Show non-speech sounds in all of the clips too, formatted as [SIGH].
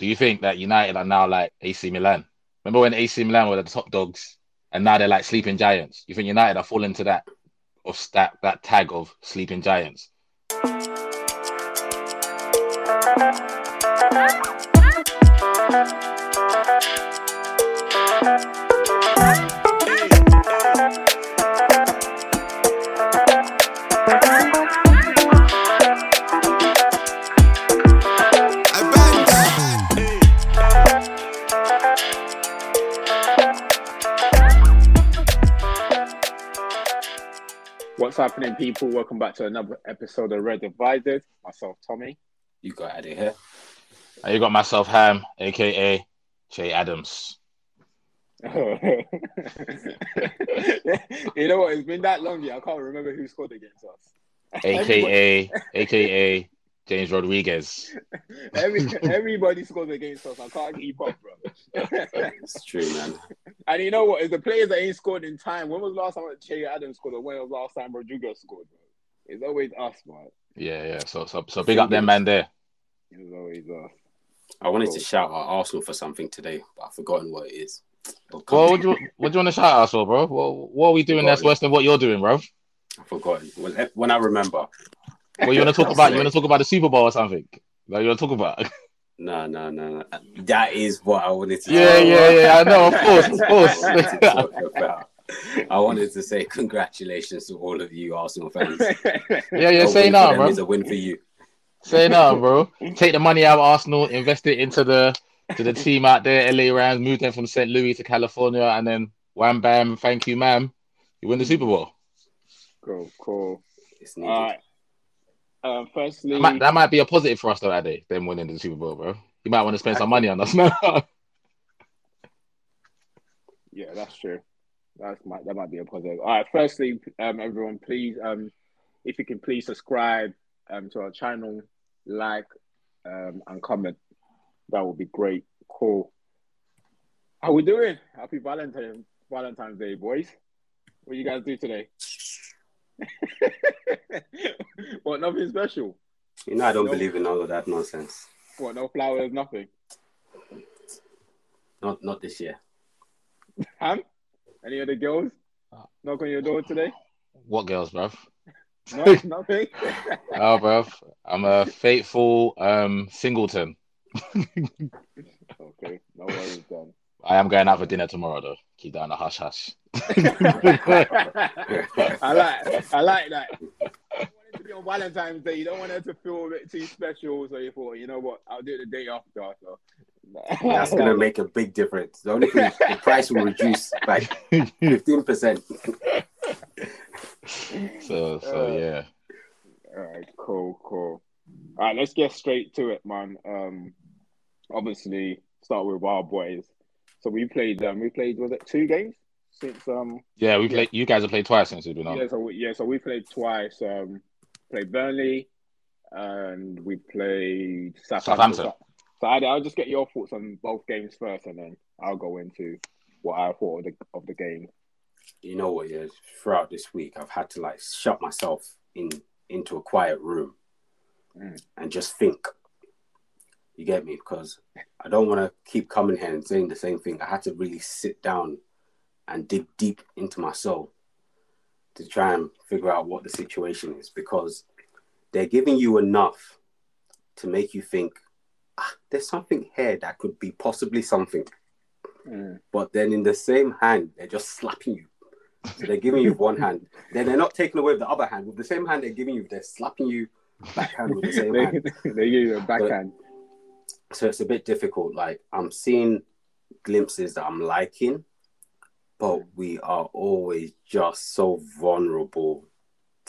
do you think that United are now like AC Milan? Remember when AC Milan were the top dogs, and now they're like sleeping giants? You think United are falling to that, of that that tag of sleeping giants? Happening, people? Welcome back to another episode of Red Advisors. Myself, Tommy. You got Addy here. And you got myself, Ham, aka Che Adams. [LAUGHS] you know what? It's been that long, yeah. I can't remember who scored against us. aka aka Jay Rodriguez. [LAUGHS] Every, everybody scores against us. I can't keep up, bro. It's true, man. and you know what? It's the players that ain't scored in time. When was the last time Che Adams scored, or when was the last time Rodriguez scored, bro? It's always us, man. Yeah, yeah. So so so big up them man there. It's always us. I wanted to shout out Arsenal for something today, but I've forgotten what it is. Well, what do you what do you want to shout out for, bro? What what are we doing that's worse than what you're doing, bro? I've forgotten. Well, eh, when I remember. What you want to talk about? You want to talk about the Super Bowl or something? Like you want to talk about? [LAUGHS] No, no, no, no. That is what I wanted to Yeah, say. yeah, yeah. Yeah. I know, of course, of I course. wanted [LAUGHS] to. I wanted to say congratulations to all of you Arsenal fans. [LAUGHS] yeah, yeah. A Say win now, bro. is a win for you. Say now, bro. Take the money out of Arsenal, invest it into the to the team out there, LA Rams, move them from St. Louis to California, and then wham bam, thank you, ma'am. You win the Super Bowl. cool, cool. It's needed. All right. Um, firstly, That might, that might be a positive for us though, Ade, them winning the Super Bowl, bro. You might want to spend some money on us [LAUGHS] now. Yeah, that's true. That's might that might be a positive. All right. Firstly, um, everyone, please, um, if you can please subscribe um to our channel, like, um, and comment. That would be great. Cool. How we doing? Happy Valentine Valentine's Day, boys. What you guys do today? [LAUGHS] what? Nothing special. You know, I don't No. believe in all of that nonsense. What? No flowers. Nothing. Not not this year. Ham? Any other girls? Knock on your door today? what girls, bro? No, [LAUGHS] nothing. Oh, bro. I'm a faithful um singleton. [LAUGHS] Okay, no worries then. I am going out for dinner tomorrow though. Keep down the hush hush. [LAUGHS] I like, I like that. [LAUGHS] You want it to be on Valentine's Day. You don't want it to feel a bit too special, so you thought, you know what, I'll do it the day after. So. That's gonna make a big difference. The only thing the price will reduce by fifteen percent. [LAUGHS] So so Uh, yeah. All right, cool, cool. All right, let's get straight to it, man. Um, obviously, start with our boys. So we played. Um, we played. Was it two games since? Um, Yeah, we played you guys have played twice since we've been on. Yeah, so we, yeah, so we played twice. Um, played Burnley, and we played Southampton. Southampton. So I'll just get your thoughts on both games first, and then I'll go into what I thought of the of the game. You know what? Yeah, throughout this week, I've had to like shut myself in into a quiet room Mm. and just think. You get me? Because I don't want to keep coming here and saying the same thing. I had to really sit down and dig deep into my soul to try and figure out what the situation is because they're giving you enough to make you think ah, there's something here that could be possibly something. Mm. But then in the same hand, they're just slapping you. So they're giving you one hand. Then they're not taking away the other hand. With the same hand they're giving you, they're slapping you backhand with the same [LAUGHS] they, hand. [LAUGHS] they give you a backhand. So it's a bit difficult. Like I'm seeing glimpses that I'm liking, but we are always just so vulnerable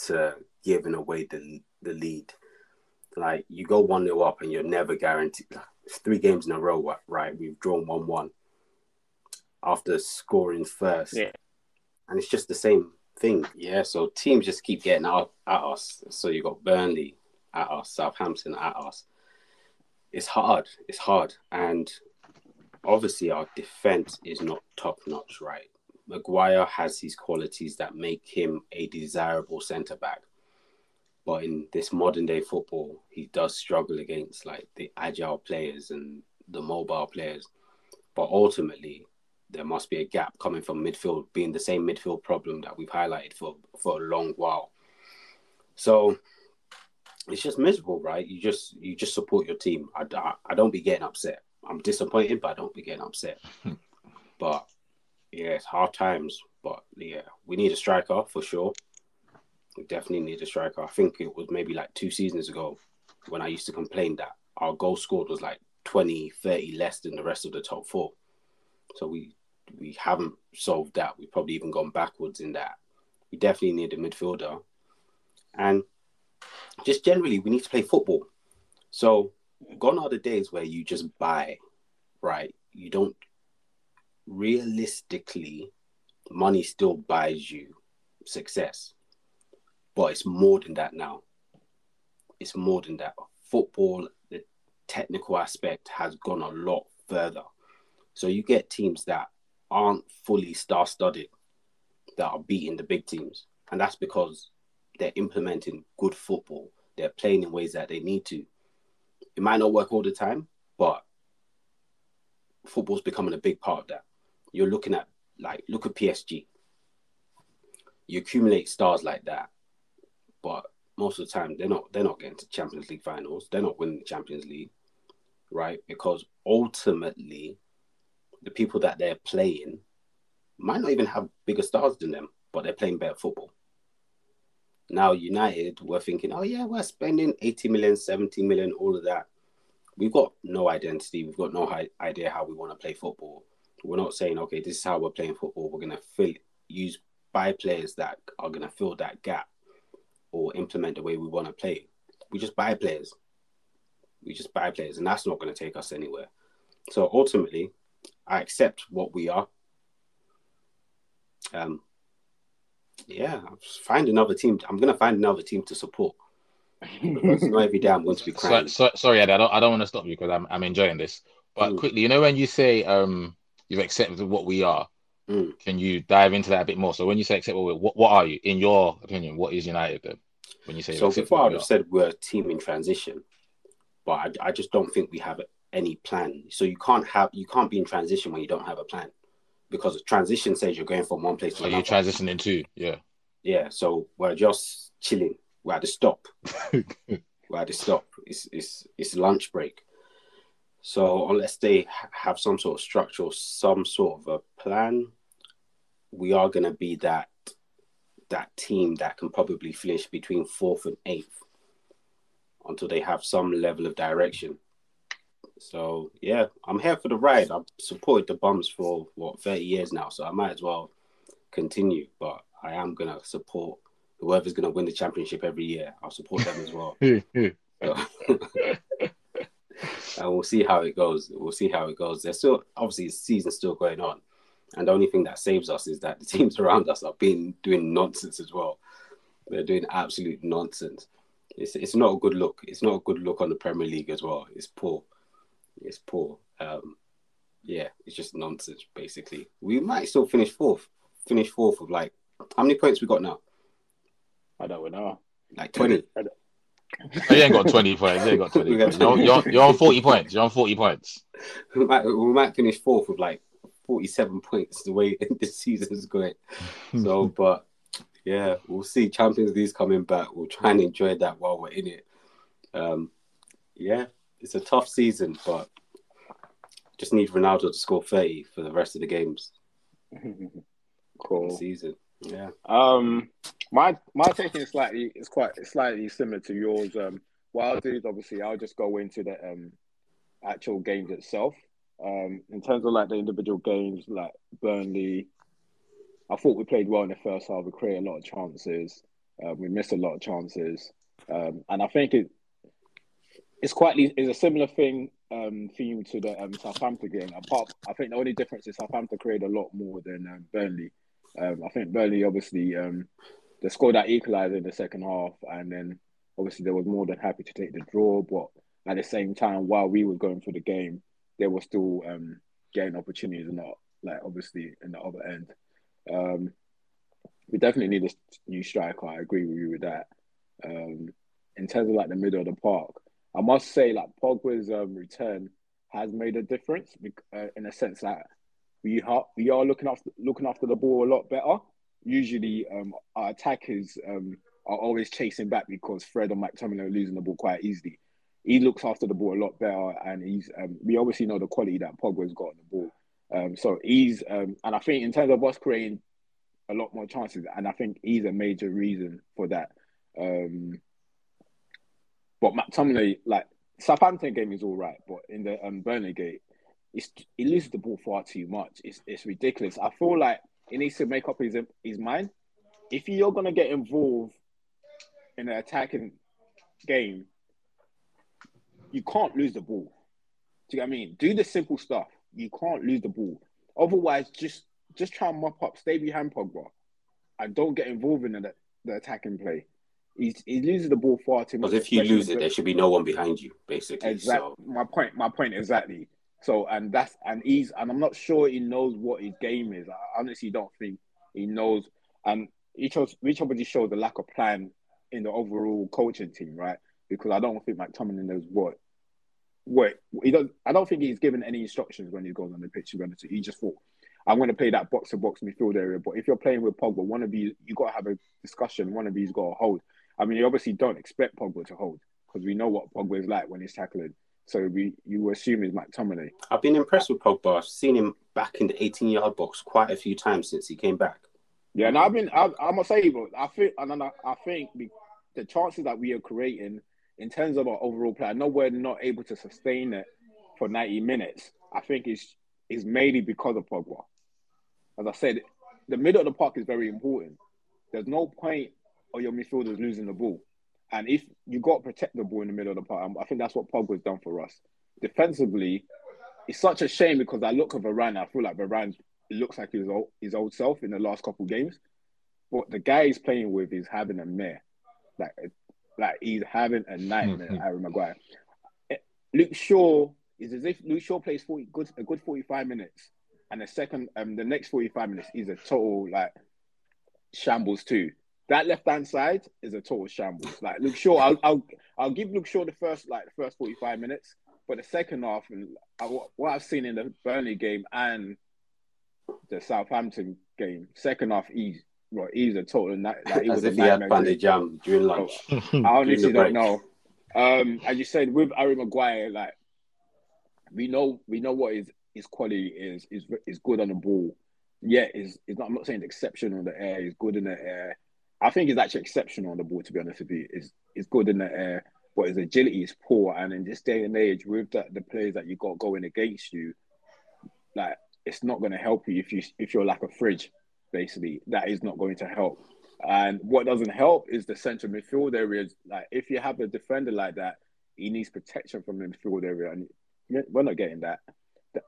to giving away the the lead. Like you go one 0 up and you're never guaranteed. Like, three games in a row, right? We've drawn one one after scoring first, Yeah. and it's just the same thing. Yeah, so teams just keep getting out at us. So you got Burnley at us, Southampton at us. It's hard. It's hard, and obviously our defense is not top notch, right? Maguire has his qualities that make him a desirable centre back. But in this modern day football, he does struggle against like the agile players and the mobile players. But ultimately, there must be a gap coming from midfield being the same midfield problem that we've highlighted for for a long while. So it's just miserable, right? You just you just support your team. I, I, I don't be getting upset. I'm disappointed, but I don't be getting upset. [LAUGHS] but yeah, it's hard times. But yeah, we need a striker for sure. We definitely need a striker. I think it was maybe like two seasons ago when I used to complain that our goal scored was like 20, 30 less than the rest of the top four. So we we haven't solved that. We've probably even gone backwards in that. We definitely need a midfielder. And just generally, we need to play football. So, gone are the days where you just buy, right? You don't realistically, money still buys you success, but it's more than that now. It's more than that. Football, the technical aspect has gone a lot further. So, you get teams that aren't fully star studded that are beating the big teams. And that's because they're implementing good football. They're playing in ways that they need to. It might not work all the time, but football's becoming a big part of that. You're looking at like look at PSG. You accumulate stars like that, but most of the time they're not they're not getting to Champions League finals. They're not winning the Champions League, right? Because ultimately the people that they're playing might not even have bigger stars than them, but they're playing better football. Now, United were thinking, oh, yeah, we're spending 80 million, 70 million, all of that. We've got no identity. We've got no idea how we want to play football. We're not saying, okay, this is how we're playing football. We're going to fill, use buy players that are going to fill that gap or implement the way we want to play. We just buy players. We just buy players, and that's not going to take us anywhere. So ultimately, I accept what we are. Um, yeah, find another team. I'm gonna find another team to support. not every day I'm going to be [LAUGHS] crying. So, so, sorry, Ed, I don't I don't want to stop you because I'm I'm enjoying this. But mm. quickly, you know, when you say um you've accepted what we are, mm. can you dive into that a bit more? So when you say accept what, what what are you in your opinion? What is United then? When you say so, before I'd have said we're a team in transition, but I, I just don't think we have any plan. So you can't have you can't be in transition when you don't have a plan, because transition says you're going from one place to another. you transitioning to yeah. Yeah, so we're just chilling. We're at the stop. we're at the stop. It's it's it's lunch break. So unless they have some sort of structure or some sort of a plan, we are going to be that that team that can probably finish between fourth and eighth until they have some level of direction. So yeah, I'm here for the ride. I've supported the bums for what 30 years now, so I might as well continue. But I am gonna support whoever's gonna win the championship every year. I'll support them as well. [LAUGHS] [LAUGHS] and we'll see how it goes. We'll see how it goes. There's still obviously the season's still going on, and the only thing that saves us is that the [LAUGHS] teams around us are being doing nonsense as well. They're doing absolute nonsense. It's it's not a good look. It's not a good look on the Premier League as well. It's poor it's poor. Um, yeah, it's just nonsense. Basically, we might still finish fourth. Finish fourth with like how many points we got now? I don't know. Like twenty. [LAUGHS] Oh, you ain't got 20 points. You ain't got 20 [LAUGHS] points. You're, you're, you're, on 40 points. You're on 40 points. [LAUGHS] We might, we might finish fourth with like 47 points the way this season's going. So, but yeah, we'll see. Champions League's coming back. We'll try and enjoy that while we're in it. Um, yeah, it's a tough season, but just need Ronaldo to score 30 for the rest of the games. [LAUGHS] cool season. Yeah. Um, my my taking is slightly it's quite it's slightly similar to yours. Um, what I'll do is obviously I'll just go into the um actual games itself. Um, in terms of like the individual games, like Burnley, I thought we played well in the first half. We created a lot of chances. Uh, we missed a lot of chances, um, and I think it it's quite it's a similar thing um, theme to the um, Southampton game. Apart, I think the only difference is Southampton created a lot more than um, Burnley. Um, I think Burnley obviously um, they scored that equaliser in the second half, and then obviously they were more than happy to take the draw. But at the same time, while we were going through the game, they were still um, getting opportunities, and not like obviously in the other end. We definitely need a new striker. I agree with you with that. In terms of like the middle of the park, I must say, like Pogba's um, return has made a difference uh, in a sense that we are we are looking after looking after the ball a lot better. Usually, um, our attackers um, are always chasing back because Fred and McTominay are losing the ball quite easily. He looks after the ball a lot better, and he's um, we obviously know the quality that Pogba's got on the ball. Um, so he's um, and I think in terms of us creating a lot more chances, and I think he's a major reason for that. Um, but Matt McTominay, like Southampton game is all right, but in the um, Burnley game, it's, he loses the ball far too much. It's it's ridiculous. I feel like he needs to make up his his mind. If you're gonna get involved in an attacking game, you can't lose the ball. Do you get what I mean? Do the simple stuff. You can't lose the ball. Otherwise, just just try and mop up, stay behind Pogba, and don't get involved in the, the attacking play. He's, he loses the ball far too much. Because if you lose it, there should be no one behind you, basically. Exactly. So. My point. My point exactly. So and that's and he's and I'm not sure he knows what his game is. I honestly don't think he knows. And each each obviously showed the lack of plan in the overall coaching team, right? Because I don't think McTominay knows what what he does. I don't think he's given any instructions when he goes on the pitch. To he just thought I'm going to play that box to box midfield area. But if you're playing with Pogba, one of you you got to have a discussion. One of you's got to hold. I mean, you obviously don't expect Pogba to hold because we know what Pogba is like when he's tackling. So we you assume he's McTominay. I've been impressed with Pogba. I've seen him back in the 18 yard box quite a few times since he came back. Yeah, and I've been I, I must say, but I think and I, I think the chances that we are creating in terms of our overall play, I know we're not able to sustain it for 90 minutes. I think it's is mainly because of Pogba. As I said, the middle of the park is very important. There's no point of your midfielders losing the ball. And if you got to protect the ball in the middle of the park, I think that's what Pogba's done for us. Defensively, it's such a shame because I look at Varane, I feel like Varane looks like his old, his old self in the last couple games. But the guy he's playing with is having a mare. Like, like he's having a nightmare, mm-hmm. [LAUGHS] Harry Maguire. Eh, Luke Shaw is as if Luke Shaw plays 40, good, a good 45 minutes and the second um the next 45 minutes is a total like shambles too. That left hand side is a total shambles. Like Luke Shaw, I'll, I'll I'll give Luke Shaw the first like the first 45 minutes, but the second half and what I've seen in the Burnley game and the Southampton game, second half he's well, he's a total like, he as if he had banded jam during lunch. I honestly don't know. Um, as you said with Harry Maguire, like we know we know what his his quality is is is good on the ball. Yeah, is is not. I'm not saying exceptional in the air. He's good in the air. I think he's actually exceptional on the ball. To be honest with you, is is good in the air, but his agility is poor. And in this day and age, with the, the players that you got going against you, like it's not going to help you if you if you're like a fridge. Basically, that is not going to help. And what doesn't help is the central midfield areas. Like if you have a defender like that, he needs protection from the midfield area, and we're not getting that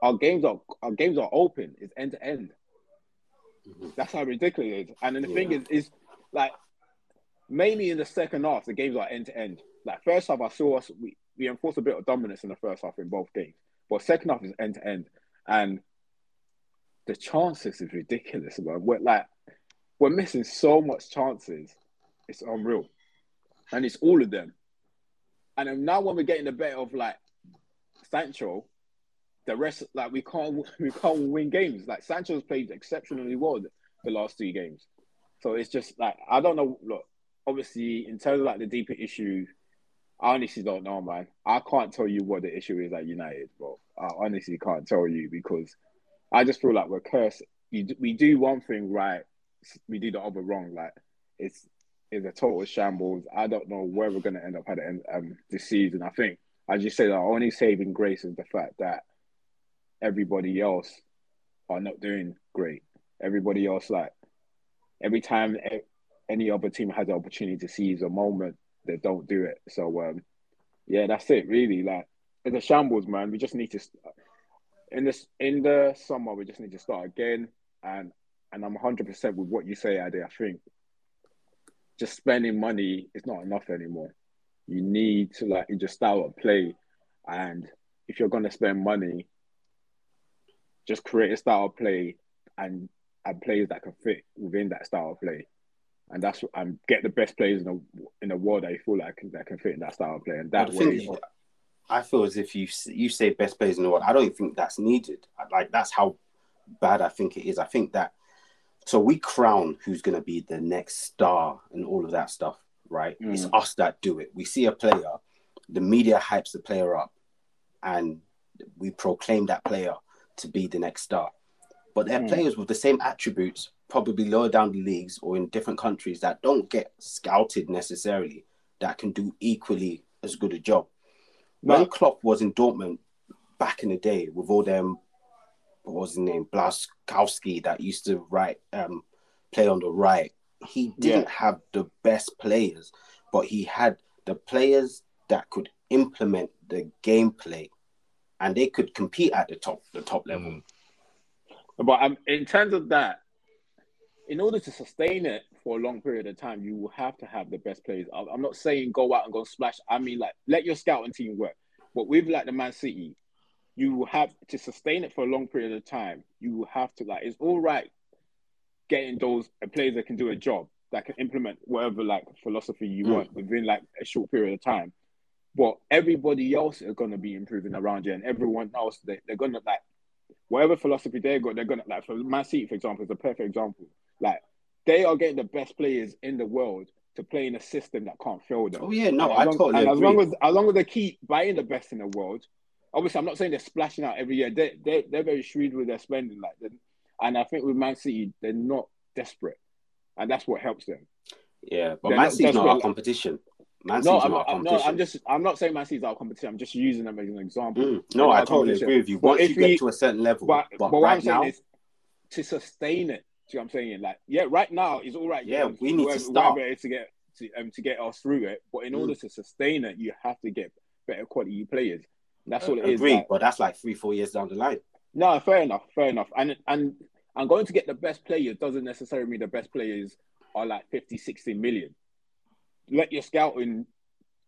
our games are our games are open. It's end to end. Mm-hmm. That's how ridiculous it is. And then the yeah. thing is, is like mainly in the second half, the games are end to end. Like first half, I saw us we, we enforced a bit of dominance in the first half in both games, but second half is end to end, and the chances is ridiculous. We're like we're missing so much chances. It's unreal, and it's all of them. And now when we're getting the better of like Sancho, the rest like we can't [LAUGHS] we can't win games. Like Sancho's played exceptionally well the last three games. So it's just like I don't know. Look, obviously in terms of like the deeper issue, I honestly don't know, man. I can't tell you what the issue is at United, bro. I honestly can't tell you because I just feel like we're cursed. You, we do one thing right, we do the other wrong. Like it's it's a total shambles. I don't know where we're gonna end up at the end um, this season. I think, as you said, our only saving grace is the fact that everybody else are not doing great. Everybody else, like every time any other team has the opportunity to seize a moment, they don't do it. So, um, yeah, that's it. Really, like it's a shambles, man. We just need to in this in the summer. We just need to start again, and and I'm 100 percent with what you say, Adi. I think just spending money is not enough anymore. You need to like you just start a play, and if you're gonna spend money, just create a style of play and and players that can fit within that style of play. And that's and get the best players in the in the world that you feel like that can fit in that style of play. And that way, I feel as if you you say best players in the world. I don't think that's needed. Like that's how bad I think it is. I think that so we crown who's going to be the next star and all of that stuff, right? Mm. It's us that do it. We see a player, the media hypes the player up, and we proclaim that player to be the next star. But there are mm. players with the same attributes, probably lower down the leagues or in different countries that don't get scouted necessarily, that can do equally as good a job. When Klopp was in Dortmund back in the day with all them what was his name, Blaszczykowski, that used to write, um, play on the right. He didn't yeah. have the best players, but he had the players that could implement the gameplay, and they could compete at the top, the top level. Mm. But um, in terms of that, in order to sustain it for a long period of time, you will have to have the best players. I'm not saying go out and go splash. I mean, like let your scouting team work. But with like the Man City, you will have to sustain it for a long period of time. You will have to like it's all right getting those players that can do a job that can implement whatever like philosophy you mm. want within like a short period of time. But everybody else is gonna be improving around you, and everyone else they, they're gonna like whatever philosophy they got, they're gonna like for Man City, for example, is a perfect example. Like they are getting the best players in the world to play in a system that can't fail them. Oh yeah, no, I long, totally and agree. As long as as long as they keep buying the best in the world, obviously, I'm not saying they're splashing out every year. They they they're very shrewd with their spending, like, and I think with Man City, they're not desperate, and that's what helps them. Yeah, but they're Man City's not, not our competition. Man no, I'm, not, I'm, no, I'm just I'm not saying Man City's our competition. I'm just using them as an example. Mm, no, I totally agree with you. Once you get to a certain level, but, but, but right what I'm now, saying is to sustain it. See what I'm saying? Like, yeah, right now it's all right. Yeah, we need to start to get to, um, to get us through it. But in mm. order to sustain it, you have to get better quality players. That's all it is. Agreed, but that's like three, four years down the line. No, fair enough, fair enough. And and and going to get the best players doesn't necessarily mean the best players are like 50, 60 million. Let your scouting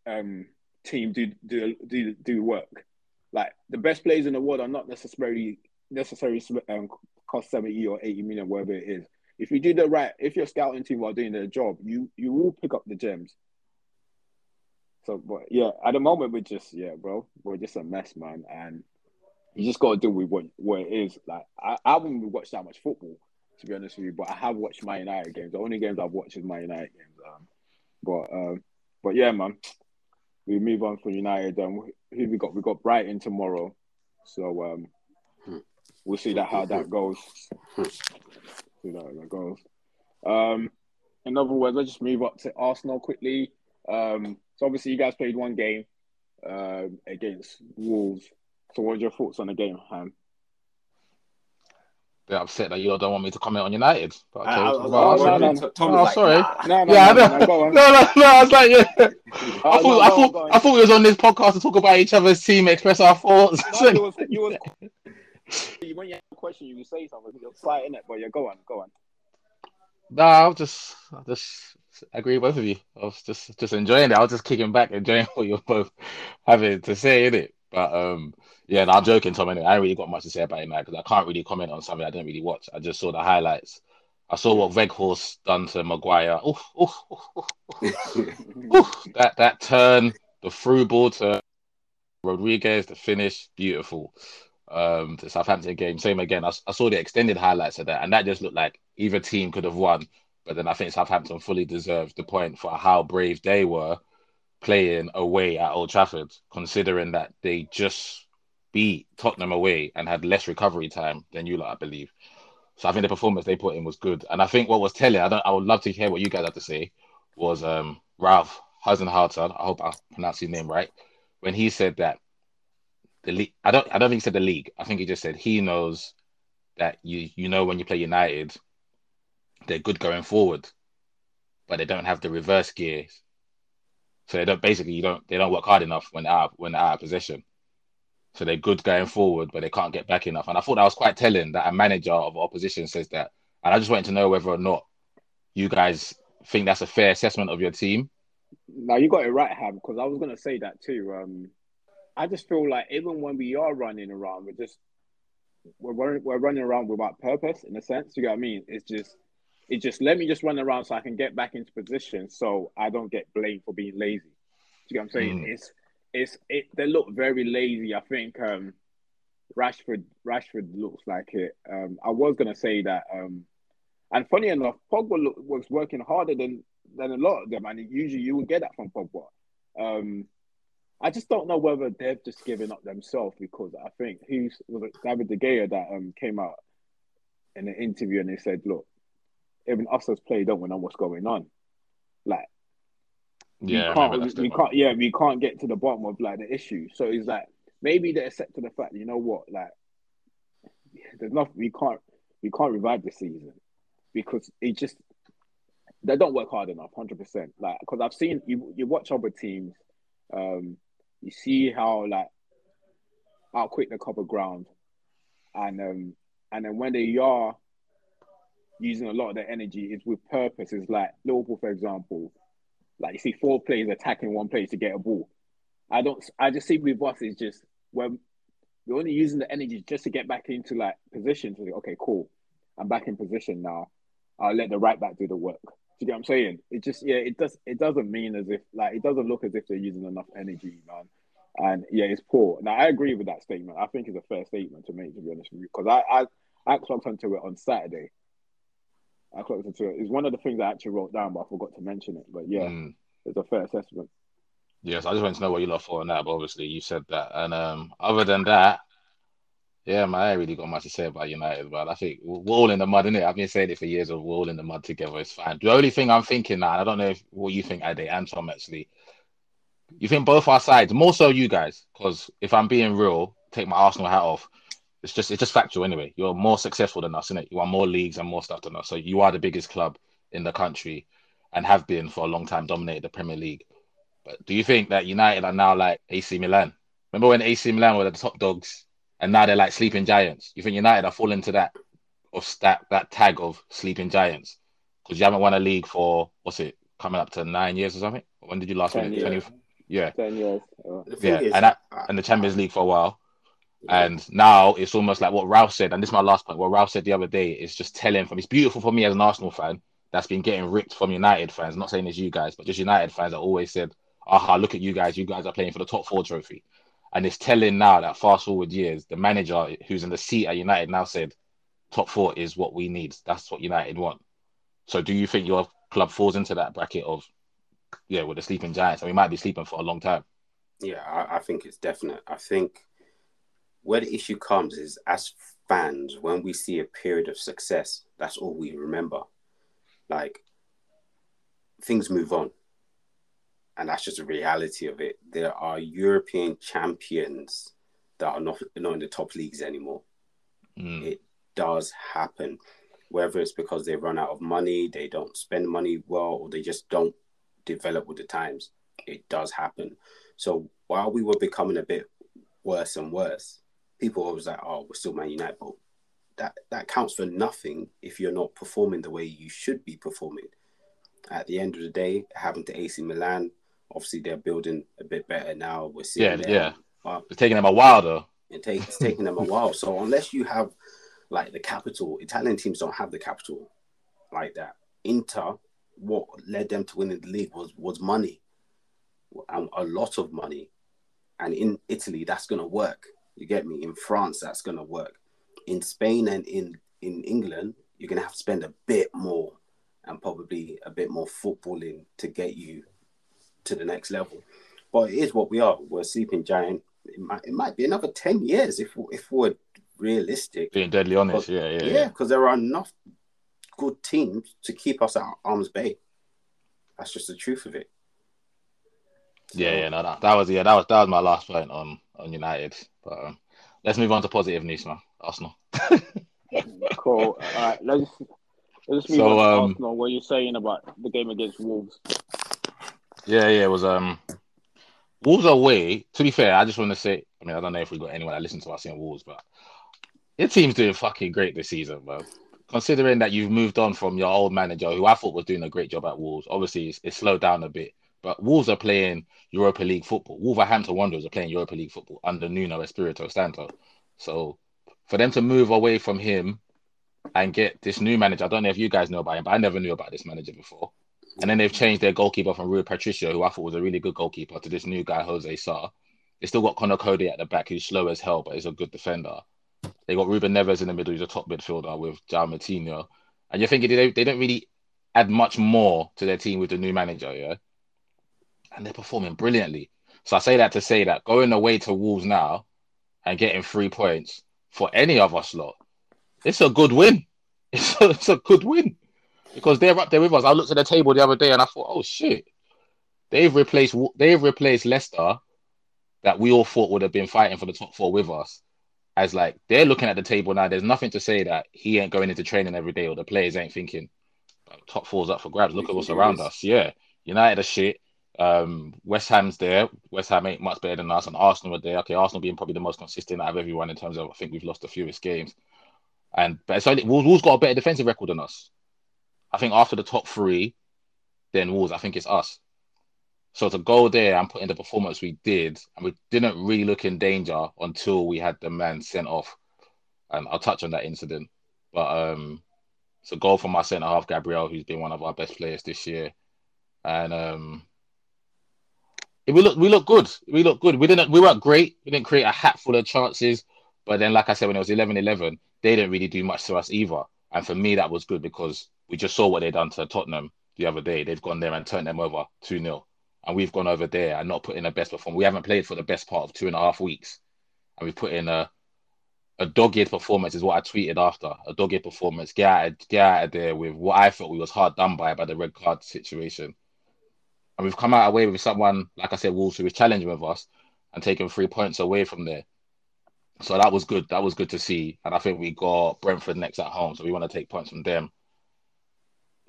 um, team do do do do work. Like the best players in the world are not necessarily necessarily um, cost 70 or 80 million, whatever it is. If you do the right, if your scouting team are doing their job, you you will pick up the gems. So, but yeah, at the moment we're just yeah, bro, we're just a mess, man, and you just got to do with what what it is. Like I, I haven't watched that much football, to be honest with you, but I have watched my United games. The only games I've watched is my United games. Um, but um, but yeah, man, we move on from United. Um, who we got? We got Brighton tomorrow, so um, we'll see that how that goes. see how that goes. Um, in other words, let's just move up to Arsenal quickly. Um, so obviously you guys played one game uh, against Wolves. So what are your thoughts on the game, Ham? Bit upset that you don't want me to comment on United. But okay. oh, no, no, no. oh, sorry. No, no, yeah, no, no, [LAUGHS] no, no, no, I was like, yeah. Oh, [LAUGHS] I thought, no, I thought, on, I thought we was on this podcast to talk about each other's team, express our thoughts. No, you was, you was, [LAUGHS] when you have a question, you can say something. You're fighting it, but yeah, go on, go on. No, I'll just, I'll just agree with both of you. I was just just enjoying it. I was just kicking back, enjoying what you're both having to say in it. But um, yeah, no, I'm joking, Tom. Anyway, I don't really got much to say about it now because I can't really comment on something I didn't really watch. I just saw the highlights. I saw what Weghorst done to Maguire. Oof, oof, [LAUGHS] oof, that that turn, the through ball to Rodriguez, the finish, beautiful. Um, the Southampton game, same again. I, I saw the extended highlights of that, and that just looked like either team could have won but then I think Southampton fully deserved the point for how brave they were playing away at Old Trafford, considering that they just beat Tottenham away and had less recovery time than you lot, I believe. So I think the performance they put in was good. And I think what was telling, I I would love to hear what you guys have to say, was um Ralph Hasenhüttl, I hope I pronounced his name right, when he said that the league I don't I don't think he said the league. I think he just said he knows that you you know when you play United they're good going forward, but they don't have the reverse gears. So they don't basically you don't they don't work hard enough when they're out when they're out of possession. So they're good going forward, but they can't get back enough. And I thought that was quite telling that a manager of opposition says that. And I just wanted to know whether or not you guys think that's a fair assessment of your team. Now you got it right, Ham, because I was gonna say that too. Um, I just feel like even when we are running around, we're just we're running, we're running around without purpose in a sense. You what I mean? It's just it just let me just run around so I can get back into position so I don't get blamed for being lazy. Do you get what I'm saying? Mm. It's it's it. They look very lazy. I think um, Rashford Rashford looks like it. Um, I was gonna say that. Um, and funny enough, Pogba look, was working harder than than a lot of them, and usually you would get that from Pogba. Um, I just don't know whether they've just given up themselves because I think who's was it David De Gea that um came out in an interview and they said, look, even us as players don't know what's going on. Like, yeah, we can't, we, can't, yeah, we can't get to the bottom of like the issue. So it's like maybe they accept to the fact, you know what, like, there's nothing we can't we can't revive the season because it just they don't work hard enough, hundred percent. Like, because I've seen you you watch other teams, um, you see how like how quick they cover ground, and um, and then when they are using a lot of their energy, is with purpose. Like Liverpool, for example, like you see four players attacking one place to get a ball. I don't. I just see with us is just when we're only using the energy just to get back into like position. To say, okay, cool, I'm back in position now. I'll let the right back do the work. Do you get what I'm saying? It just yeah, it does. It doesn't mean as if like it doesn't look as if they're using enough energy, man. And yeah, it's poor. Now I agree with that statement. I think it's a fair statement to make, to be honest with you, because I I I clocked onto it on Saturday. I clocked into it. It's one of the things I actually wrote down, but I forgot to mention it. But yeah, mm. it's a fair assessment. Yes, I just wanted to know what you lot thought on that. But obviously, you said that. And um, other than that, yeah, man, I ain't really got much to say about United. But I think we're all in the mud, innit? I've been saying it for years. We're all in the mud together. It's fine. The only thing I'm thinking now, I don't know if, what you think, Ade and Tom, actually, you think both our sides, more so you guys, because if I'm being real, take my Arsenal hat off. It's just it's just factual anyway. You're more successful than us, innit? You are more leagues and more stuff than us. So you are the biggest club in the country and have been for a long time, dominated the Premier League. But do you think that United are now like AC Milan? Remember when AC Milan were the top dogs and now they're like sleeping giants? You think United are falling to that of that that tag of sleeping giants? Because you haven't won a league for what's it coming up to nine years or something? When did you last win it? 20, yeah. Ten years. Yeah, and that, and the Champions League for a while. And now it's almost like what Ralph said, and this is my last point. What Ralph said the other day is just telling from it's beautiful for me as an Arsenal fan that's been getting ripped from United fans. Not saying it's you guys, but just United fans that always said, "Aha, look at you guys! You guys are playing for the top four trophy." And it's telling now that fast forward years, the manager who's in the seat at United now said, "Top four is what we need. That's what United want." So, do you think your club falls into that bracket of yeah, with the sleeping giants, and we might be sleeping for a long time. Yeah, I, I think it's definite. I think where the issue comes is as fans, when we see a period of success, that's all we remember. Like things move on. And that's just a reality of it. There are European champions that are not, not in the top leagues anymore. Mm. It does happen. Whether it's because they run out of money, they don't spend money well, or they just don't develop with the times. It does happen. So while we were becoming a bit worse and worse, people were always like, "Oh, we're still Man United," but that that counts for nothing if you're not performing the way you should be performing. At the end of the day, it happened to AC Milan, obviously they're building a bit better now. We're seeing yeah, them, yeah. But it's taking them a while though. It take, it's taking them a while. So unless you have like the capital, Italian teams don't have the capital like that. Inter what led them to winning the league was was money, and a lot of money. And in Italy, that's gonna work. You get me? In France, that's gonna work. In Spain and in in England, you're gonna have to spend a bit more and probably a bit more footballing to get you to the next level. But it is what we are. We're a sleeping giant. It might, it might be another 10 years if, if we're realistic. Being deadly honest, yeah, yeah. Yeah, because yeah, there are enough good teams to keep us at arm's bay. That's just the truth of it. So, yeah, yeah, no, that, that was yeah, that was that was my last point on on United. But um, let's move on to positive news now. Arsenal. [LAUGHS] cool. All right, let's let's move so, on to um, Arsenal. What are you saying about the game against Wolves? Yeah, yeah, it was um Wolves away. To be fair, I just want to say, I mean, I don't know if we got anyone that listens to us in Wolves, but your team's doing fucking great this season, bro considering that you've moved on from your old manager, who I thought was doing a great job at Wolves, obviously it's, it's slowed down a bit. But Wolves are playing Europa League football. Wolverhampton Wanderers are playing Europa League football under Nuno Espirito Santo. So for them to move away from him and get this new manager, I don't know if you guys know about him, but I never knew about this manager before. And then they've changed their goalkeeper from Rui Patricio, who I thought was a really good goalkeeper, to this new guy, Jose Sa. They still got Conor Coady at the back, who's slow as hell, but he's a good defender. They got Ruben Neves in the middle, who's a top midfielder with João Moutinho. And you're thinking they, they don't really add much more to their team with the new manager, yeah? And they're performing brilliantly. So I say that to say that going away to Wolves now and getting three points for any of us lot, it's a good win. [LAUGHS] It's a, it's a good win because they're up there with us. I looked at the table the other day and I thought, oh shit, they've replaced they've replaced Leicester that we all thought would have been fighting for the top four with us. As like they're looking at the table now, there's nothing to say that he ain't going into training every day or the players ain't thinking top four's up for grabs. Look at what's around us. Yeah, United are shit. Um, West Ham's there. West Ham ain't much better than us, and Arsenal are there. Okay, Arsenal being probably the most consistent out of everyone in terms of I think we've lost the fewest games. And but so Wolves, got a better defensive record than us. I think after the top three, then Wolves, I think it's us. So to go there and put in the performance we did, and we didn't really look in danger until we had the man sent off. And I'll touch on that incident. But um, it's a goal from our centre half, Gabriel, who's been one of our best players this year. And um, we look we look good. We look good. We didn't we weren't great. We didn't create a hat full of chances. But then, like I said, when it was 11-11, they didn't really do much to us either. And for me, that was good because we just saw what they done to Tottenham the other day. They've gone there and turned them over 2 0. And we've gone over there and not put in the best performance. We haven't played for the best part of two and a half weeks. And we've put in a a dogged performance is what I tweeted after. A dogged performance. Get out, of, get out of there with what I thought we was hard done by by the red card situation. And we've come out away with someone, like I said, Wolves, who was challenging with us and taking three points away from there. So that was good. That was good to see. And I think we got Brentford next at home. So we want to take points from them.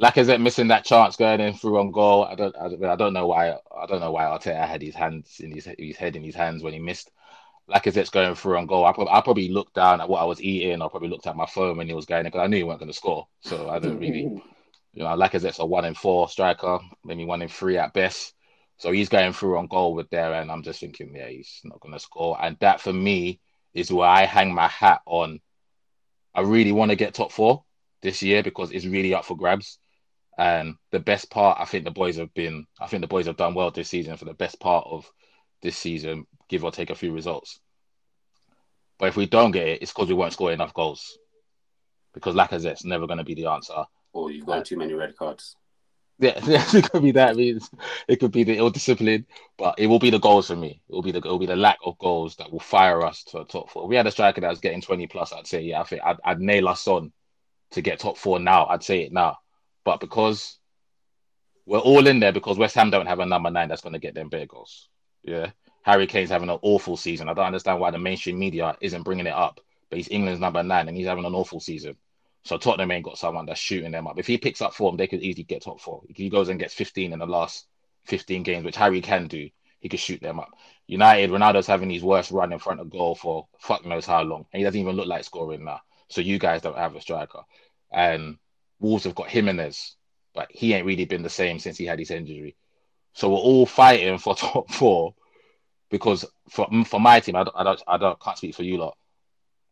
Lacazette missing that chance going in through on goal. I don't, I, I don't know why. I don't know why Arteta had his hands in his his head in his hands when he missed. Lacazette's going through on goal. I probably, I probably looked down at what I was eating. I probably looked at my phone when he was going in because I knew he wasn't going to score. So I don't really, you know, Lacazette's a one in four striker, maybe one in three at best. So he's going through on goal with there, and I'm just thinking, yeah, he's not going to score. And that for me is where I hang my hat on. I really want to get top four this year because it's really up for grabs. And the best part, I think the boys have been, I think the boys have done well this season for the best part of this season, give or take a few results. But if we don't get it, it's because we won't score enough goals. Because Lacazette's never going to be the answer. Or you've got too many red cards. Yeah, [LAUGHS] it could be that. I mean, it could be the ill discipline, but it will be the goals for me. It will be the it will be the lack of goals that will fire us to a top four. If we had a striker that was getting twenty plus. I'd say yeah. I think I'd, I'd nail us on to get top four now. I'd say it now, but because we're all in there because West Ham don't have a number nine that's going to get them big goals. Yeah, Harry Kane's having an awful season. I don't understand why the mainstream media isn't bringing it up, but he's England's number nine and he's having an awful season. So Tottenham ain't got someone that's shooting them up. If he picks up form, they could easily get top four. If he goes and gets 15 in the last 15 games, which Harry can do, he could shoot them up. United, Ronaldo's having his worst run in front of goal for fuck knows how long. And he doesn't even look like scoring now. So you guys don't have a striker. And Wolves have got Jimenez, but he ain't really been the same since he had his injury. So we're all fighting for [LAUGHS] top four because for for my team, I don't, I don't, I don't can't speak for you lot.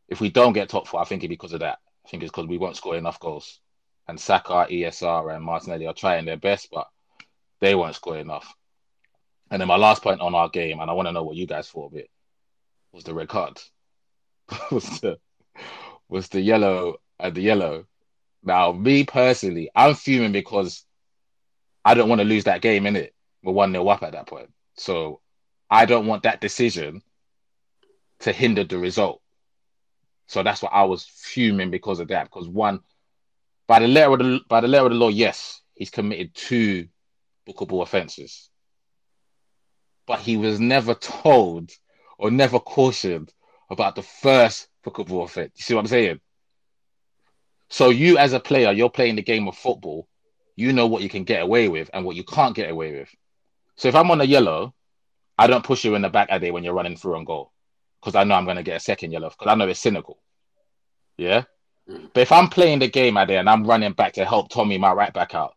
If we don't get top four, I think it's because of that. I think it's because we won't score enough goals. And Saka, ESR, and Martinelli are trying their best, but they won't score enough. And then my last point on our game, and I want to know what you guys thought of it, was the red card. [LAUGHS] was the was the yellow and the yellow. Now, me personally, I'm fuming because I don't want to lose that game in it. We're one 0 up at that point, so I don't want that decision to hinder the result. So that's what I was fuming because of that. Because one, by the letter of the by the letter of the law, yes, he's committed two bookable offences, but he was never told or never cautioned about the first bookable offence. You see what I'm saying? So you, as a player, you're playing the game of football. You know what you can get away with and what you can't get away with. So if I'm on a yellow, I don't push you in the back a day when you're running through on goal because I know I'm going to get a second yellow because I know it's cynical. Yeah. But if I'm playing the game out there and I'm running back to help Tommy, my right back out,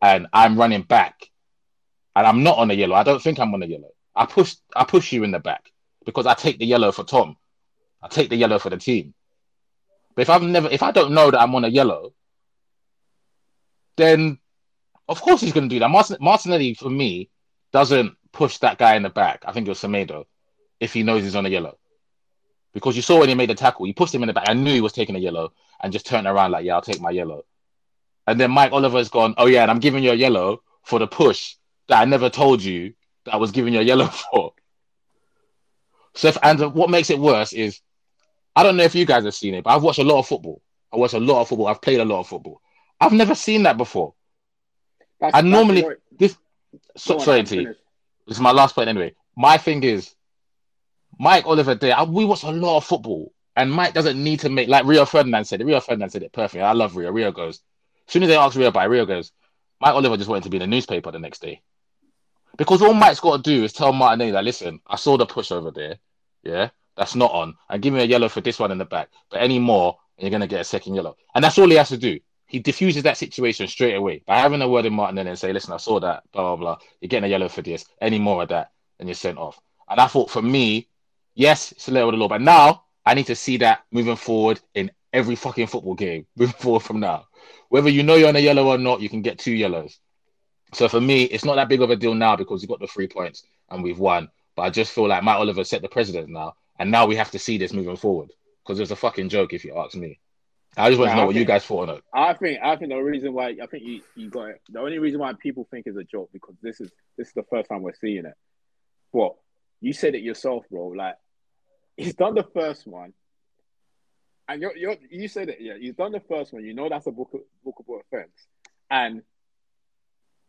and I'm running back and I'm not on a yellow, I don't think I'm on a yellow. I push I push you in the back because I take the yellow for Tom. I take the yellow for the team. But if I've never if I don't know that I'm on a yellow, then of course he's gonna do that. Martin, Martinelli for me doesn't push that guy in the back. I think it was Semedo if he knows he's on a yellow. Because you saw when he made the tackle, he pushed him in the back. I knew he was taking a yellow and just turned around like, yeah, I'll take my yellow. And then Mike Oliver's gone, oh yeah, and I'm giving you a yellow for the push that I never told you that I was giving you a yellow [LAUGHS] for. So if, and what makes it worse is, I don't know if you guys have seen it, but I've watched a lot of football. I watch a lot of football. I've played a lot of football. I've never seen that before. That's, I normally this. So, sorry, T. This is my last point anyway. My thing is, Mike Oliver there. We watch a lot of football, and Mike doesn't need to make like Rio Ferdinand said it. Rio Ferdinand said it perfectly. I love Rio. Rio goes. As soon as they ask Rio it, Rio goes. Mike Oliver just wanted to be in the newspaper the next day. Because all Mike's got to do is tell Martinelli that, listen, I saw the push over there. Yeah, that's not on. And give me a yellow for this one in the back. But any more, and you're going to get a second yellow. And that's all he has to do. He diffuses that situation straight away by having a word in Martinelli and say, listen, I saw that, blah, blah, blah. You're getting a yellow for this. Any more of that, and you're sent off. And I thought for me, yes, it's a little the law. But now I need to see that moving forward in every fucking football game, [LAUGHS] moving forward from now. Whether you know you're on a yellow or not, you can get two yellows. So for me, it's not that big of a deal now because we got the three points and we've won. But I just feel like Matt Oliver set the precedent now, and now we have to see this moving forward because it's a fucking joke if you ask me. I just want to know I what think, you guys thought on it. I think I think the reason why I think you, you got it. The only reason why people think it's a joke because this is this is the first time we're seeing it. But you said it yourself, bro. Like he's done the first one, and you you you said it. Yeah, he's done the first one. You know that's a book bookable offense, and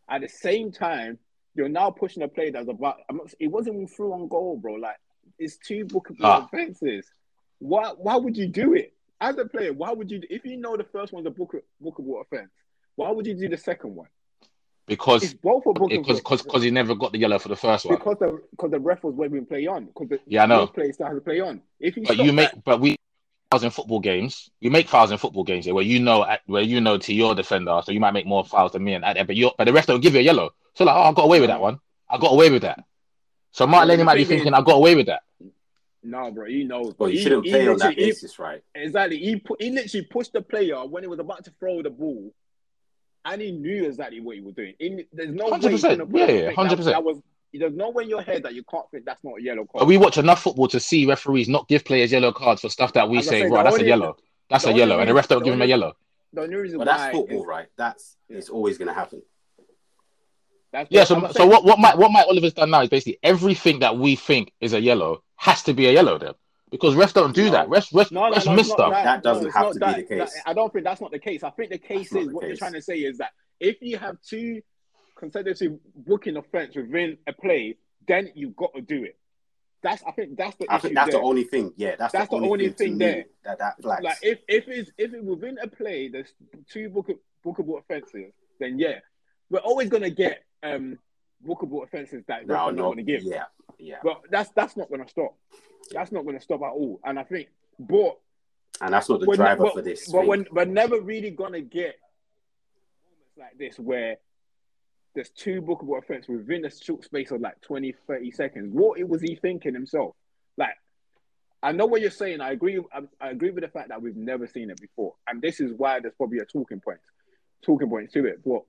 at the same time, you're now pushing a play that's about. it wasn't even through on goal, bro. Like it's two bookable ah. offenses. Why? Why would you do it as a player? Why would you? If you know the first one's a book, bookable offense, why would you do the second one? Because it's both are because because because he never got the yellow for the first one. Because the because the ref was waving play on. Because the yeah, I know. Play started to play on. If you but you make that, but we fouls in football games. You make fouls in football games where you know where you know to your defender, so you might make more fouls than me and but you but the ref don't give you a yellow. So like, oh, I got away with that one. I got away with that. So Martinelli might be thinking, I got away with that. No, bro, he knows. Well, you shouldn't he, play he on that basis, he, right? Exactly. He put, he literally pushed the player when he was about to throw the ball, and he knew exactly what he was doing. He, there's no 100%. way. Yeah, hundred percent. That was there's no way in your head that you can't think that's not a yellow card. We watch enough football to see referees not give players yellow cards for stuff that we say, right, that's a yellow. That's a yellow. And the ref don't give him a yellow. The only reason well, that's football, is, right? That's yeah. it's always gonna happen. That's yeah, so, so what, what Mike what Mike Oliver's done now is basically everything that we think is a yellow has to be a yellow then. Because refs don't do no. that. Refs, refs, no, no, refs no, miss stuff. That, that doesn't have to that, be the case. That, I don't think that's not the case. I think the case that's is what case. you're trying to say is that if you have two consecutive booking offense within a play, then you've got to do it. That's I think that's the I think that's there. the only thing. Yeah, that's, that's the, only, the only thing, thing there that that flags. Like if if it's if it within a play there's two book, bookable offenses, then yeah, we're always gonna get um bookable offenses that no, we're not going to give. Yeah, yeah. But that's that's not going to stop. That's not going to stop at all. And I think, but and that's not the driver but, for this. But when we're never really going to get moments like this where there's two bookable offense within a short space of like 20, 30 seconds. What was he thinking himself? Like, I know what you're saying. I agree. I, I, agree with the fact that we've never seen it before, and this is why there's probably a talking point, talking point to it. But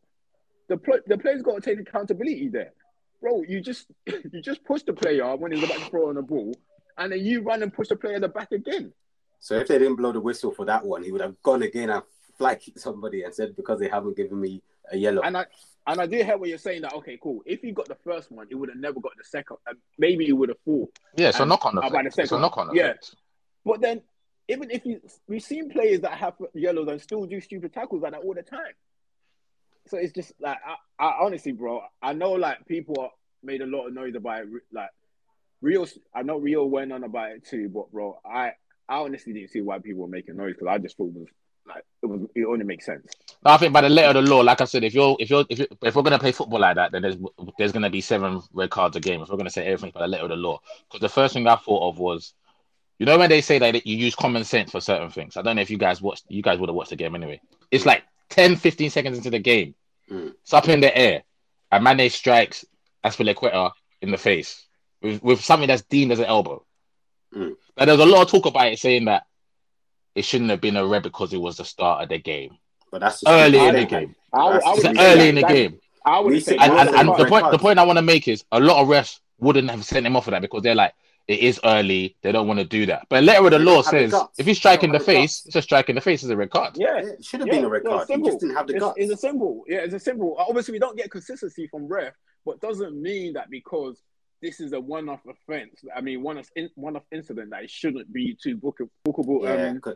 the the player's got to take accountability there, bro. You just [CLEARS THROAT] you just push the player when he's about to throw on the ball, and then you run and push the player in the back again. So if they didn't blow the whistle for that one, he would have gone again and flag kicked [LAUGHS] somebody and said because they haven't given me a yellow. And I and I do hear what you're saying that okay, cool. If you got the first one, he would have never got the second. And maybe he would have fought. Yeah, so knock on the about the second. So knock on Yeah, but then even if you we've seen players that have yellows and still do stupid tackles like that all the time. So it's just like I, I honestly, bro, I know like people made a lot of noise about it. Like Rio, I know Rio went on about it too, but bro, I I honestly didn't see why people were making noise because I just thought it was like it was it only makes sense. I think by the letter of the law, like I said, if you're if you're if, you if we're gonna play football like that, then there's there's gonna be seven red cards a game. If we're gonna say everything by the letter of the law, because the first thing I thought of was, you know, when they say that you use common sense for certain things. I don't know if you guys watched, you guys would have watched the game anyway. It's like 10, 15 seconds into the game, mm. it's up in the air, and Mane strikes Azpilicueta in the face with, with something that's deemed as an elbow. Mm. Now, there's a lot of talk about it saying that it shouldn't have been a red because it was the start of the game. But that's early in the game. I, I early in the game. I would say, and, and, and the point the point I want to make is a lot of refs wouldn't have sent him off for that because they're like, it is early. They don't want to do that. But letter of the law says the if he's striking the face, it's a strike in the face. It's a red card. Yeah, it should have yeah, been a red card. He just didn't have the it's, guts. It's a symbol. Yeah, it's a symbol. Obviously, we don't get consistency from ref, but doesn't mean that because this is a one-off offense. I mean, one-off in, one-off incident that it shouldn't be two book, bookable yeah, um,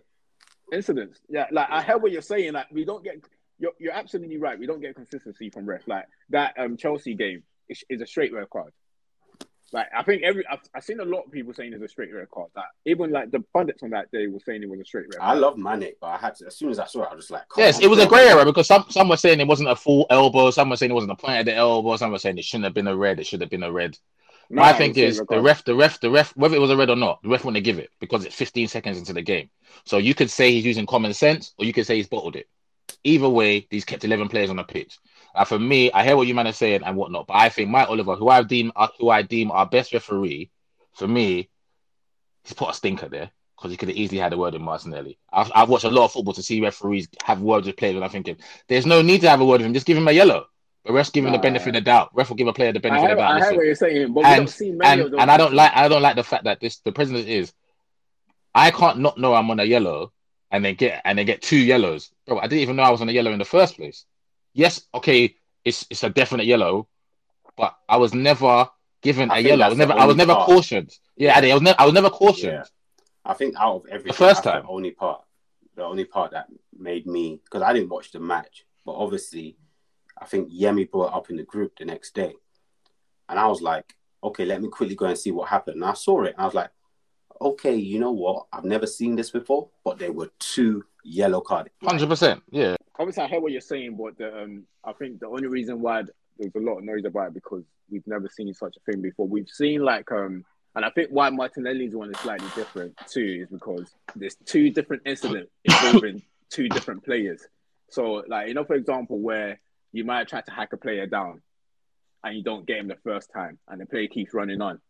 incidents. Yeah, like I heard what you're saying. Like we don't get. You're, you're absolutely right. We don't get consistency from ref. Like that um Chelsea game is, is a straight red card. Like I think every I've, I've, seen a lot of people saying it's a straight red card. That even like the pundits on that day were saying it was a straight red. I love Mané, but I had to as soon as I saw it, I was like, yes, it was a grey area because some some were saying it wasn't a full elbow, some were saying it wasn't a point at the elbow, some were saying it shouldn't have been a red, it should have been a red. No, My thing is the ref, the ref, the ref, whether it was a red or not, the ref wouldn't give it because it's 15 seconds into the game. So you could say he's using common sense, or you could say he's bottled it. Either way, he's kept 11 players on the pitch. Uh, for me, I hear what you man are saying and whatnot, but I think Mike Oliver, who I deem uh, who I deem our best referee, for me, he's put a stinker there because he could have easily had a word with Martinelli. I've, I've, watched a lot of football to see referees have words with players, and I'm thinking there's no need to have a word with him. Just give him a yellow. The rest give him the benefit of the doubt. Ref will give a player the benefit of the doubt. I hear what you're saying, but and, and, and I don't like I don't like the fact that this the president is. I can't not know I'm on a yellow and then get and then get two yellows. Bro, I didn't even know I was on a yellow in the first place. Yes, okay, it's it's a definite yellow, but I was never given I a yellow. I was never I was never part. cautioned. Yeah, I was never I was never cautioned. Yeah. I think out of everything, the first time, the only part, the only part that made me because I didn't watch the match, but obviously, I think Yemi brought up in the group the next day, and I was like, okay, let me quickly go and see what happened. And I saw it, and I was like, okay, you know what? I've never seen this before, but there were two yellow cards. Hundred percent, yeah. Obviously, I hear what you're saying, but the, um, I think the only reason why there's a lot of noise about it because we've never seen such a thing before. We've seen like um, and I think why Martinelli's one is slightly different too is because there's two different incidents involving two different players. So, like you know, for example, where you might try to hack a player down, and you don't get him the first time, and the player keeps running on,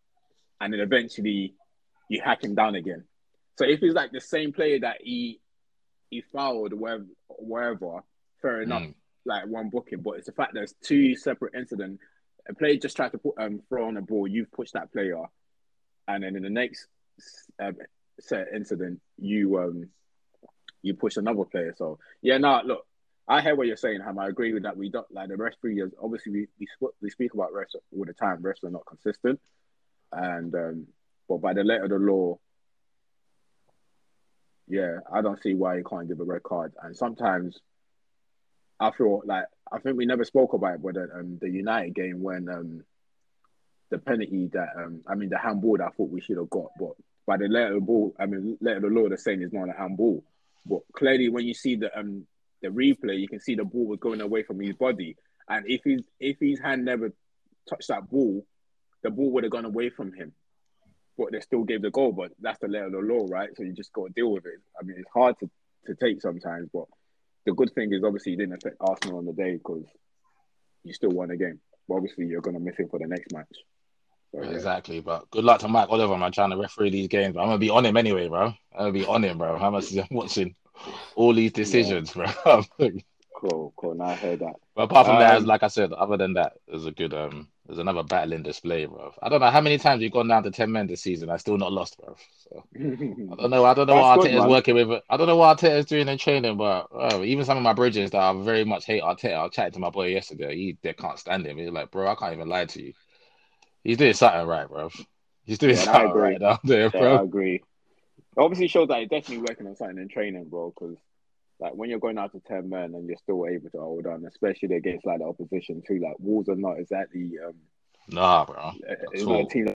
and then eventually you hack him down again. So if it's like the same player that he he fouled wherever, wherever fair enough, mm. like one booking. But it's the fact there's two separate incidents. A player just tried to put um throw on a ball, you've pushed that player, and then in the next um, set incident, you um you push another player. So yeah, no, look, I hear what you're saying, Ham. I agree with that. We don't like the referees. Obviously, we we, we speak about refs all the time. Refs are not consistent, and um, but by the letter of the law, yeah, I don't see why you can't give a red card. And sometimes I feel like I think we never spoke about it, but um, the United game when um, the penalty that um, I mean the handball that I thought we should have got, but by the letter of the ball, I mean letter of the law, they're saying it's not a handball. But clearly, when you see the um the replay, you can see the ball was going away from his body, and if his if his hand never touched that ball, the ball would have gone away from him but they still gave the goal. But that's the letter of the law, right? So you just got to deal with it. I mean, it's hard to, to take sometimes, but the good thing is obviously it didn't affect Arsenal on the day because you still won the game. But obviously you're going to miss him for the next match. So, yeah. Exactly, but good luck to Mike Oliver, man, trying to referee these games. I'm gonna be on him anyway, bro. I'm gonna be on him, bro. How much is watching all these decisions, yeah. bro? [LAUGHS] cool, cool. Now I heard that. But apart from um, that, like I said, other than that, there's a good um there's another battling display, bro. I don't know how many times you've gone down to ten men this season. I still not lost, bro. So [LAUGHS] I don't know. I don't know what Arteta is working with. I don't know what Arteta is doing in training, but uh, even some of my bridges that I very much hate Arteta. I chatted to my boy yesterday. He they can't stand him. He's like, bro, I can't even lie to you. He's doing something right, bro. He's doing yeah, something right down there, yeah, bro. I agree. Obviously, shows that he's definitely working on something in training, bro. Because like when you're going out to ten men and you're still able to hold on, especially against like the opposition too. Like Wolves are not exactly um nah, bro. It's not a team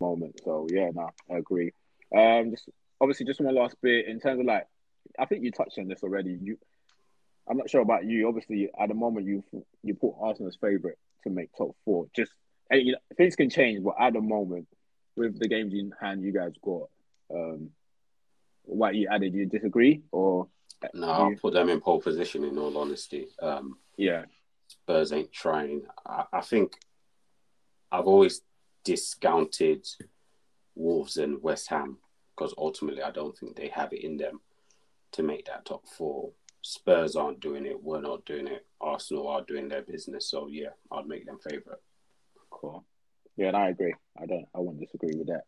moment. So yeah, nah, I agree. Um, just obviously just one last bit in terms of like, I think you touched on this already. You, I'm not sure about you. Obviously, at the moment you you put Arsenal's favorite to make top four. Just you know, things can change, but at the moment, with the games in hand, you guys got. Um, what you added, you disagree or no, I'll put them in pole position. In all honesty, um, yeah, Spurs ain't trying. I, I think I've always discounted Wolves and West Ham because ultimately I don't think they have it in them to make that top four. Spurs aren't doing it. We're not doing it. Arsenal are doing their business. So yeah, I'd make them favourite. Cool. Yeah, and I agree. I don't. I won't disagree with that.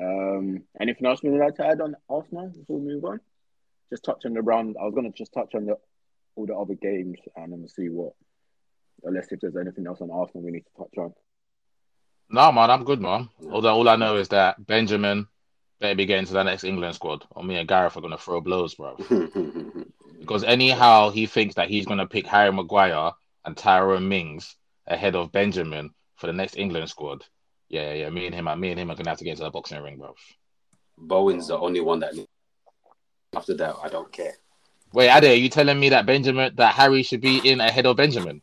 Um, anything else you would like to add on Arsenal before we move on? Just touch on the round. I was going to just touch on the all the other games and then see what, unless if there's anything else on Arsenal we need to touch on. No, man, I'm good, man. Although all I know is that Benjamin better be getting to the next England squad, or me and Gareth are gonna throw blows, bro. [LAUGHS] because anyhow, he thinks that he's gonna pick Harry Maguire and Tyrone Mings ahead of Benjamin for the next England squad. Yeah, yeah, me and him, me and him are gonna have to get into the boxing ring, bro. Bowen's the only one that. After that, I don't care. Wait, Ade, are you telling me that Benjamin, that Harry should be in ahead of Benjamin?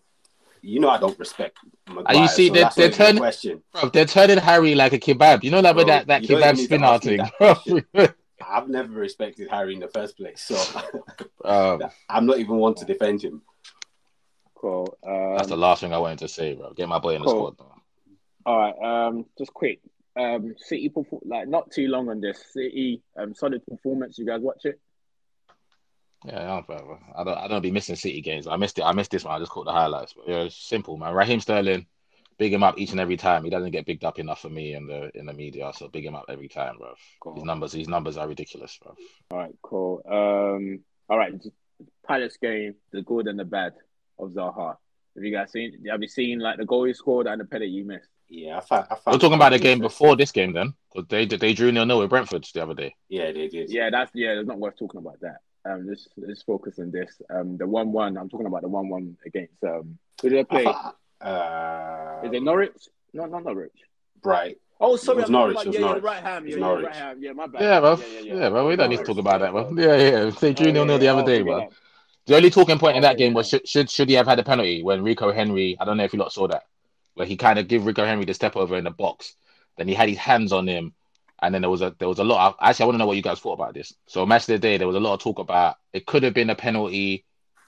You know I don't respect. Maguire, are you see so they're, they're turning, question. bro, they're turning Harry like a kebab. You know that bro, that that kebab spin out thing. [LAUGHS] I've never respected Harry in the first place, so [LAUGHS] um, I'm not even one to defend him. Cool. Um, That's the last thing I wanted to say, bro. Get my boy in cool. the squad. All right. Um, just quick. Um, City like not too long on this. City um, solid performance. You guys watch it? Yeah, I don't, I don't be missing City games. I missed it. I missed this one. I just caught the highlights. But yeah, it's simple, man. Raheem Sterling, big him up each and every time. He doesn't get bigged up enough for me in the in the media, so big him up every time, bro. Cool. His numbers, his numbers are ridiculous, bro. All right, cool. Um, all right, Palace game, the good and the bad of Zaha. Have you guys seen? Have you seen like the goal he scored and the penalty you missed? Yeah, I found, I found We're talking about the game before this game, then, because they they drew nil nil with Brentford the other day. Yeah, they did. Yeah, that's yeah. It's not worth talking about that. Um, let's let's focus on this. Um, the one one. I'm talking about the one one against um. Who did they play? Uh, Is it Norwich? No, not Norwich. Right. Oh, sorry, it was Norwich. It was yeah, Norwich. right hand. Yeah, yeah, right hand. Yeah, my bad. Yeah, bro. Yeah, yeah, yeah. yeah bro. We don't need to talk about that, bro. Yeah, yeah. They drew nil nil the other day, bro. The only talking point in that game was should, should should he have had a penalty when Rico Henry? I don't know if you lot saw that, where he kind of give Rico Henry the step over in the box. Then he had his hands on him and then there was a there was a lot. Of, actually, I want to know what you guys thought about this. So match of the day, there was a lot of talk about it could have been a penalty,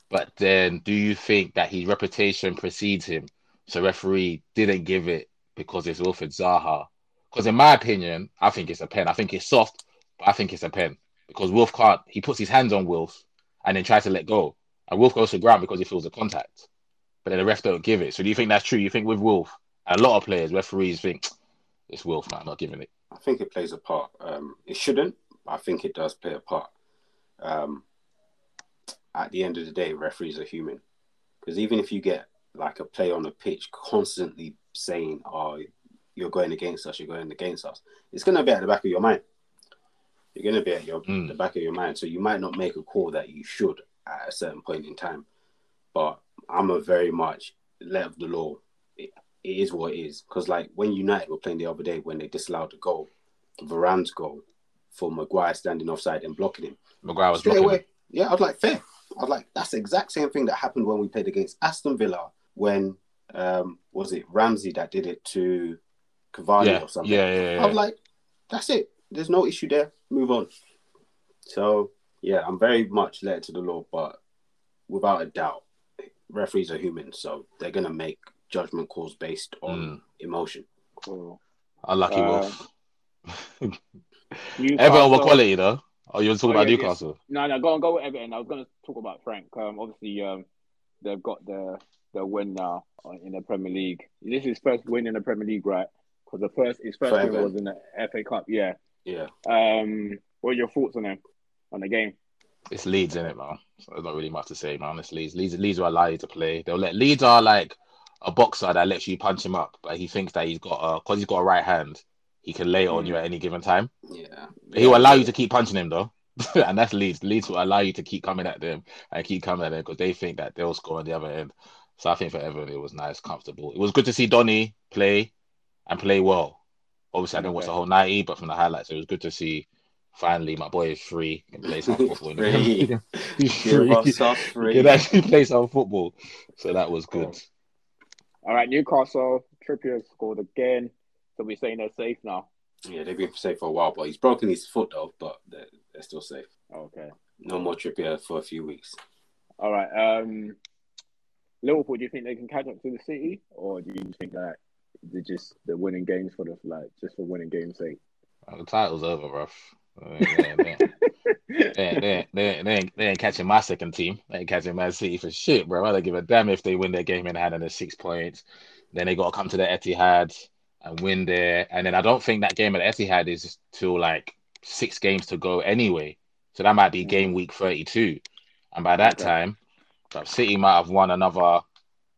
but then do you think that his reputation precedes him? So referee didn't give it because it's Wilfried Zaha. Because in my opinion, I think it's a pen. I think it's soft, but I think it's a pen because Wilf can't. He puts his hands on Wilf and then tries to let go, and Wilf goes to ground because he feels the contact. But then the ref don't give it. So do you think that's true? You think with Wilf, a lot of players, referees think it's Wilf, man, not giving it. I think it plays a part. Um, it shouldn't, I think it does play a part. Um, at the end of the day, referees are human. Because even if you get like a play on the pitch constantly saying, "Oh, you're going against us, you're going against us," it's going to be at the back of your mind. You're going to be at your mm. the back of your mind, so you might not make a call that you should at a certain point in time. But I'm a very much let of the law it is what it is. Because like when United were playing the other day, when they disallowed the goal, Varane's goal for Maguire standing offside and blocking him. Maguire was blocking away. Him. Yeah, I was like, fair. I was like, that's the exact same thing that happened when we played against Aston Villa when um was it Ramsey that did it to Cavani yeah. or something. Yeah, yeah, yeah. I was like, that's it. There's no issue there. Move on. So yeah, I'm very much led to the law, but without a doubt, referees are human, so they're gonna make judgment calls based on mm. emotion. Cool. Unlucky uh, Wolf. [LAUGHS] Everton were quality though. Oh, you want to talk oh, about yeah, Newcastle? Yes. No, no, go on, go with Everton. I was going to talk about Frank. Um, obviously, um, they've got the the win now in the Premier League. This is first win in the Premier League, right? Because the first his first win was in the FA Cup. Yeah. Yeah. Um, what are your thoughts on him on the game? It's Leeds, isn't it, man? So there's not really much to say, man. It's Leeds. Leeds, Leeds will allow you to play. They'll let Leeds are like a boxer that lets you punch him up, but he thinks that he's got a because he's got a right hand, he can lay it on you hmm. at any given time. Yeah, he will allow you to keep punching him though, [LAUGHS] and that's Leeds. Leeds will allow you to keep coming at them and keep coming at them because they think that they'll score on the other end. So I think for Everton it was nice, comfortable. It was good to see Donny play and play well. Obviously, I didn't watch the whole ninety, but from the highlights, it was good to see. Finally, my boy is free. Can play some [LAUGHS] football. free. He's free. free. He can actually play some football. So that was good. All right, Newcastle. Trippier scored again. So we're saying they're safe now. Yeah, they've been safe for a while, but he's broken his foot though, but they're, they're still safe. Okay. No more Trippier for a few weeks. All right. Um, Liverpool, do you think they can catch up to the City, or do you think that they're just the winning games for the like just for winning games' sake? The title's over, bro. They, they, they, they, ain't, they ain't catching my second team. They ain't catching Man City for shit, bro. I don't give a damn if they win their game in hand and there's six points. Then they got to come to the Etihad and win there. And then I don't think that game at Etihad is till like six games to go anyway. So that might be game mm. week 32. And by that okay. time, City might have won another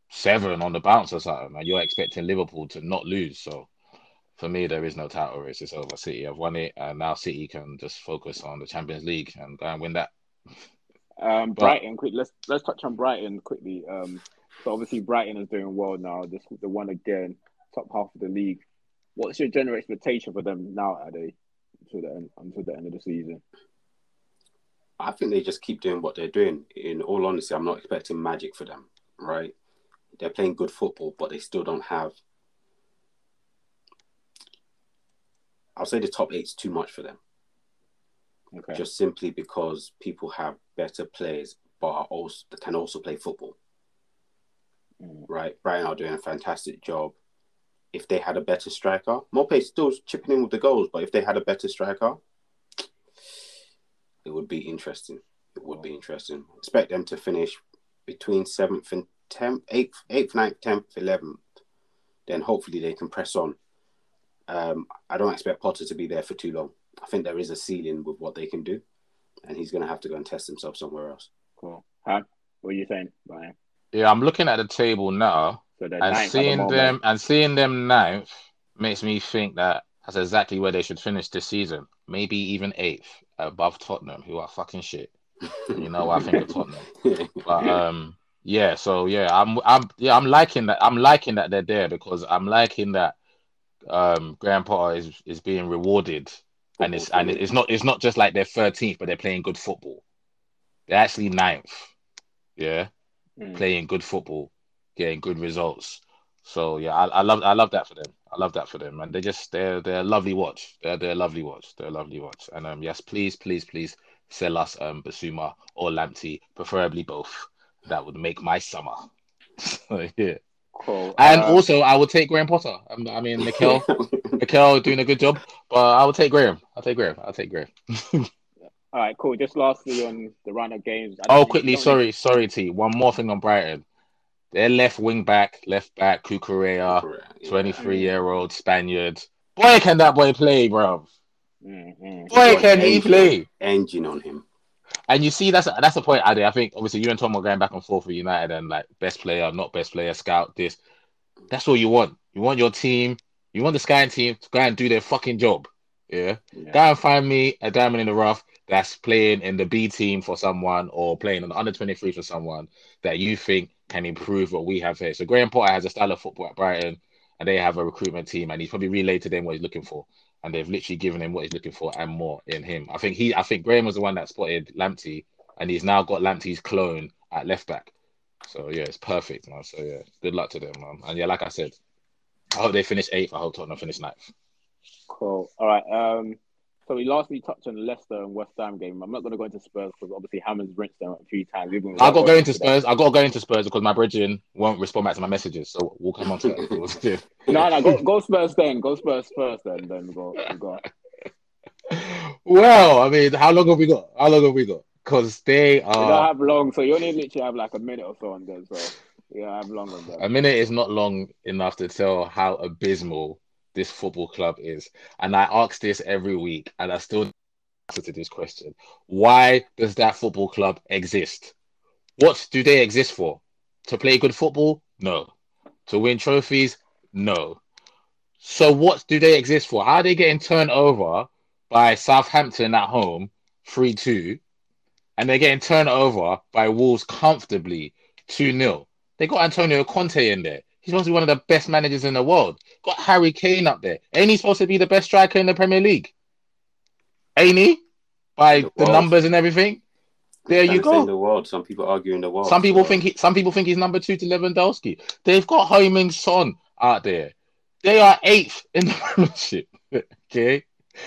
seven on the bounce or something. And you're expecting Liverpool to not lose. So for me, there is no title race. It's over. City I've won it. And now City can just focus on the Champions League and go and win that. Um, Brighton, quick. Let's let's touch on Brighton quickly. Um, so obviously Brighton is doing well now. This the one again, top half of the league. What's your general expectation for them now, Ade, until the end, until the end of the season? I think they just keep doing what they're doing. In all honesty, I'm not expecting magic for them. Right? They're playing good football, but they still don't have. I'll say the top eight's too much for them. Okay. Just simply because people have better players, but are also can also play football. Mm. Right, Brighton are doing a fantastic job. If they had a better striker, Maupay still chipping in with the goals, but if they had a better striker, it would be interesting. It would be interesting. Expect them to finish between seventh and tenth, eighth, eighth, ninth, tenth, eleventh. Then hopefully they can press on. Um, I don't expect Potter to be there for too long. I think there is a ceiling with what they can do, and he's going to have to go and test himself somewhere else. Cool. Huh? What are you saying, Brian? Yeah, I'm looking at the table now, so and seeing the them and seeing them ninth makes me think that that's exactly where they should finish this season. Maybe even eighth, above Tottenham, who are fucking shit. You know I think of Tottenham. [LAUGHS] But um, yeah. So yeah, I'm I'm yeah I'm liking that. I'm liking that they're there because I'm liking that um Graham Potter is is being rewarded and it's and it's not it's not just like they're 13th, but they're playing good football. They're actually ninth, yeah, mm. playing good football, getting good results. So yeah, I, I love I love that for them. I love that for them, and they just they're they're a lovely watch. They're they're a lovely watch. They're a lovely watch. And um yes, please please please sell us um Bissouma or Lamptey, preferably both. That would make my summer. [LAUGHS] so yeah. Cool. And uh, also, I would take Graham Potter. Um, I mean, Mikel, [LAUGHS] Mikel doing a good job, but I would take Graham. I'll take Graham. I'll take Graham. [LAUGHS] All right, cool. Just lastly on the round of games. Oh, quickly, sorry, need... sorry, T. One more thing on Brighton. Their left wing back, left back, Cucurella, yeah. 23 year old Spaniard. Boy, can that boy play, bro. Mm-hmm. Boy, can he play. Engine on him. And you see, that's that's the point, Adi. I think obviously you and Tom are going back and forth for United and like best player, not best player, scout this. That's all you want. You want your team, you want the Sky team to go and do their fucking job. Yeah. yeah. Go and find me a diamond in the rough that's playing in the B team for someone or playing on the under 23 for someone that you think can improve what we have here. So Graham Potter has a style of football at Brighton and they have a recruitment team and he's probably relayed to them what he's looking for and they've literally given him what he's looking for and more in him. I think he, I think Graham was the one that spotted Lamptey, and he's now got Lamptey's clone at left back. So yeah, it's perfect, man. So yeah, good luck to them, man. And yeah, like I said, I hope they finish eighth. I hope Tottenham finish ninth. Cool. All right. Um, so we lastly touched on the Leicester and West Ham game. I'm not going to go into Spurs because obviously Hammond's rinsed them a few times. I got to go into Spurs. I got to go into Spurs because my bridging won't respond back to my messages. So we'll come on to that. no, no, go, go Spurs then. Go Spurs first then. Then go. go. Well, I mean, how long have we got? How long have we got? Because they are. You don't have long, so you only literally have like a minute or so on them. So yeah, I have long on them. A minute is not long enough to tell how abysmal this football club is. And I ask this every week, and I still answer to this question: Why does that football club exist? What do they exist for? To play good football? No. To win trophies? No. So what do they exist for? How are they getting turned over by Southampton at home, three two, and they're getting turned over by Wolves comfortably, two 0 They got Antonio Conte in there. He's supposed to be one of the best managers in the world. Got Harry Kane up there. Ain't he supposed to be the best striker in the Premier League? Ain't he? By the, the numbers and everything. There you go. In the world. Some people argue in the world. Some people think he, some people think he's number two to Lewandowski. They've got Heung-min Son out there. They are eighth in the [LAUGHS] Premiership. okay,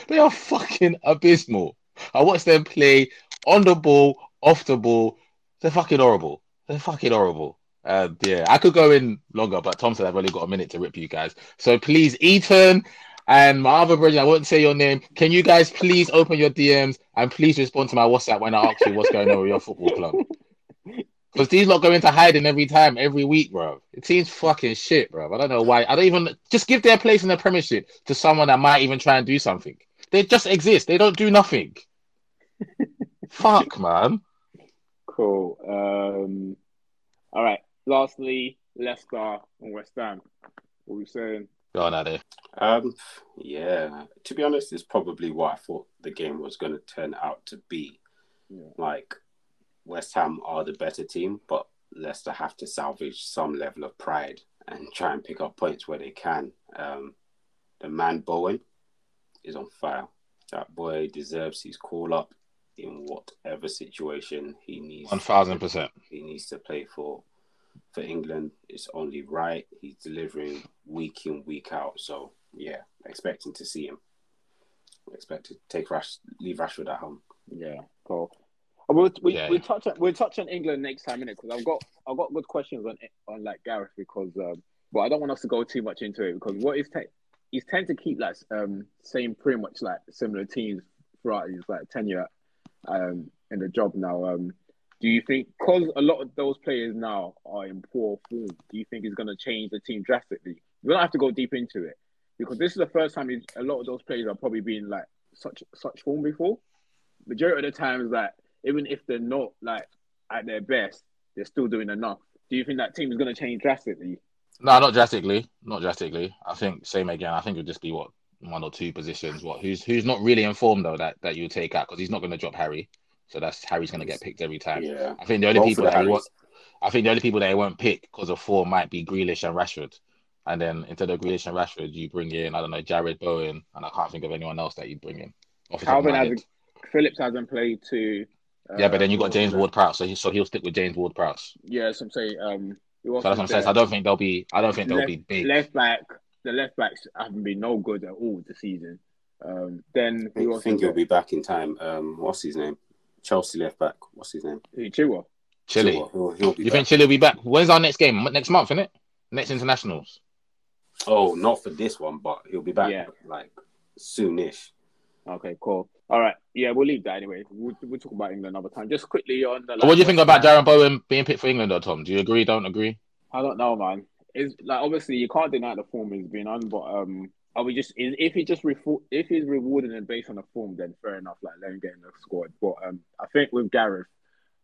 they are fucking abysmal. I watched them play on the ball, off the ball. They're fucking horrible. They're fucking horrible. Uh, yeah, I could go in longer, but Tom said I've only got a minute to rip you guys. So please, Ethan and my other brother, I won't say your name. Can you guys please open your DMs and please respond to my WhatsApp when I ask you what's going on with your football club? [LAUGHS] Because these lot go into hiding every time, every week, bro. It seems fucking shit, bro. I don't know why. I don't even just give their place in the Premiership to someone that might even try and do something. They just exist. They don't do nothing. [LAUGHS] Fuck, man. Cool. Um, all right. Lastly, Leicester and West Ham. What are we saying? Go on, Addy. Um, yeah. To be honest, it's probably what I thought the game was going to turn out to be. Yeah. Like, West Ham are the better team, but Leicester have to salvage some level of pride and try and pick up points where they can. Um, the man Bowen is on fire. That boy deserves his call up in whatever situation he needs. One thousand percent. He needs to play for for England. It's only right. He's delivering week in week out. So yeah, expecting to see him. Expect to take Rash, leave Rashford at home. Yeah, cool. We'll, we yeah. we touch on we'll touch on England next time, innit? Because I've got I've got good questions on on like Gareth because um, but I don't want us to go too much into it because what is te- he's tend to keep like um same pretty much like similar teams throughout his like tenure um in the job now. Um, do you think because a lot of those players now are in poor form, do you think he's going to change the team drastically? We don't have to go deep into it because this is the first time a lot of those players are probably been like such such form before. Majority of the times that even if they're not like at their best, they're still doing enough. Do you think that team is going to change drastically? No, not drastically. Not drastically. I think same again. I think it'll just be what one or two positions. What who's who's not really informed though that that you take out because he's not going to drop Harry. So that's Harry's going to get picked every time. Yeah. I think the only Both people that he won't, I think the only people that he won't pick because of four might be Grealish and Rashford. And then instead of Grealish and Rashford, you bring in I don't know Jarrod Bowen, and I can't think of anyone else that you bring in. Kalvin hasn't. Phillips hasn't played to yeah, but then you got James Ward Prowse, so he so he'll stick with James Ward Prowse. Yeah, so I'm saying. Um, so that's what I'm saying. So I don't think they'll be. I don't think they'll be big. Left back, the left backs haven't been no good at all this season. Um, then I think he'll be back in time. Um, what's his name? Chelsea left back. What's his name? Chilwell. Chile. He'll, he'll you back. think Chile will be back? When's our next game? Next month, isn't it? Next internationals. Oh, not for this one, but he'll be back yeah. like soonish. Okay, cool. All right. Yeah, we'll leave that anyway. We'll, we'll talk about England another time. Just quickly on the. What do you think about Darren Bowen being picked for England, though, Tom? Do you agree? Don't agree? I don't know, man. It's like obviously you can't deny the form he's been on, but um, are we just if he just if he's rewarding it based on the form, then fair enough. Like let him get in the squad. But um, I think with Gareth,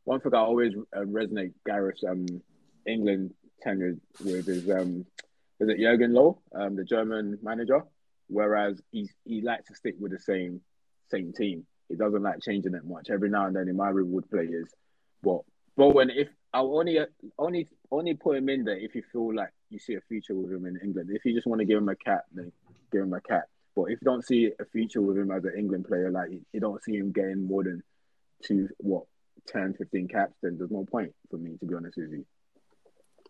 one thing I always uh, resonate Gareth's um England tenure with is um is it Jurgen Low, um the German manager, whereas he he likes to stick with the same same team. He doesn't like changing it much. Every now and then he might reward players, but but when if I'll only only only put him in there if you feel like you see a future with him in England. If you just want to give him a cap, then give him a cap. But if you don't see a future with him as an England player, like you don't see him getting more than two, what, 10, 15 caps, then there's no point for me, to be honest with you.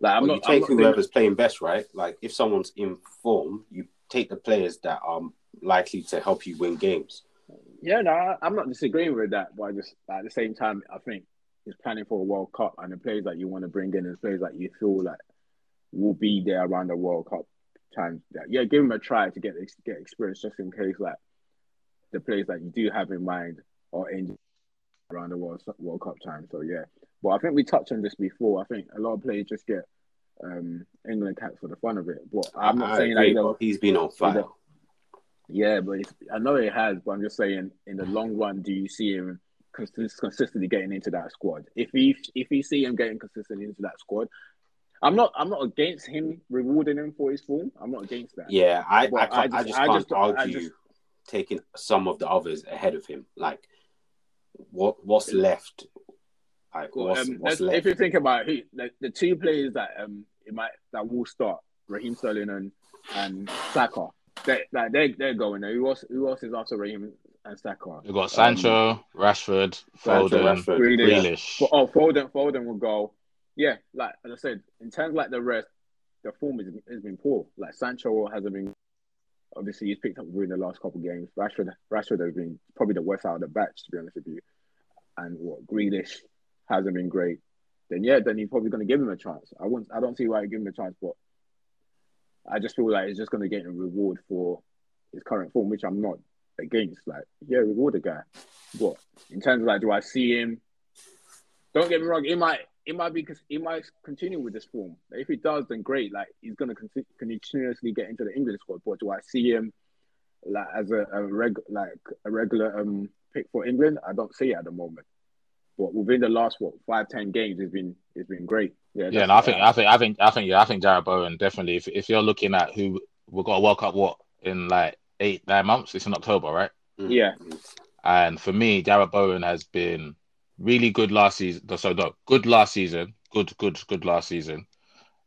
Like, I'm well, not, you take whoever's playing best, right? Like, if someone's in form, you take the players that are likely to help you win games. Yeah, no, I'm not disagreeing with that, but I just at the same time, I think he's planning for a World Cup, and the players that you want to bring in, the players that you feel like will be there around the World Cup time. Yeah, give him a try to get get experience, just in case like the players that you do have in mind are in around the World World Cup time. So yeah, but I think we touched on this before. I think a lot of players just get um, England caps for the fun of it. But I'm not I saying agree, that he's been on fire. Yeah, but I know he has. But I'm just saying, in the long run, do you see him consistently getting into that squad? If he if you see him getting consistently into that squad, I'm not. I'm not against him rewarding him for his form. I'm not against that. Yeah, I. I, I, just, I just can't just, argue just, taking some of the others ahead of him. Like, what what's left? Like, what's, um, what's left? If you think about it, the, the two players that um it might that will start Raheem Sterling and and Saka. They like they they're going there. Who else? Who else is after Raheem and Saka? You've got Sancho, um, Rashford, Foden, Rashford, Grealish. Yeah. Oh, Foden, Foden will go yeah, like as I said, in terms like the rest, the form has, has been poor. Like Sancho hasn't been. Obviously, he's picked up during the last couple of games. Rashford, Rashford has been probably the worst out of the batch, to be honest with you. And what Grealish hasn't been great. Then yeah, then he's probably going to give him a chance. I won't. I don't see why he give him a chance, but I just feel like he's just going to get a reward for his current form, which I'm not against. Like, yeah, reward the guy. But in terms of like, do I see him? Don't get me wrong. He might it might be because he might continue with this form. If he does, then great. Like he's gonna continuously get into the England squad. But do I see him like as a, a reg like a regular um pick for England? I don't see it at the moment. But within the last what five ten games, it's been it's been great. Yeah, yeah. And I think I think I think I think yeah, I think Jarrod Bowen definitely. If if you're looking at who we've got a World Cup what in like eight nine months, it's in October, right? Yeah. And for me, Jarrod Bowen has been really good last season. So no, good last season, good, good, good last season,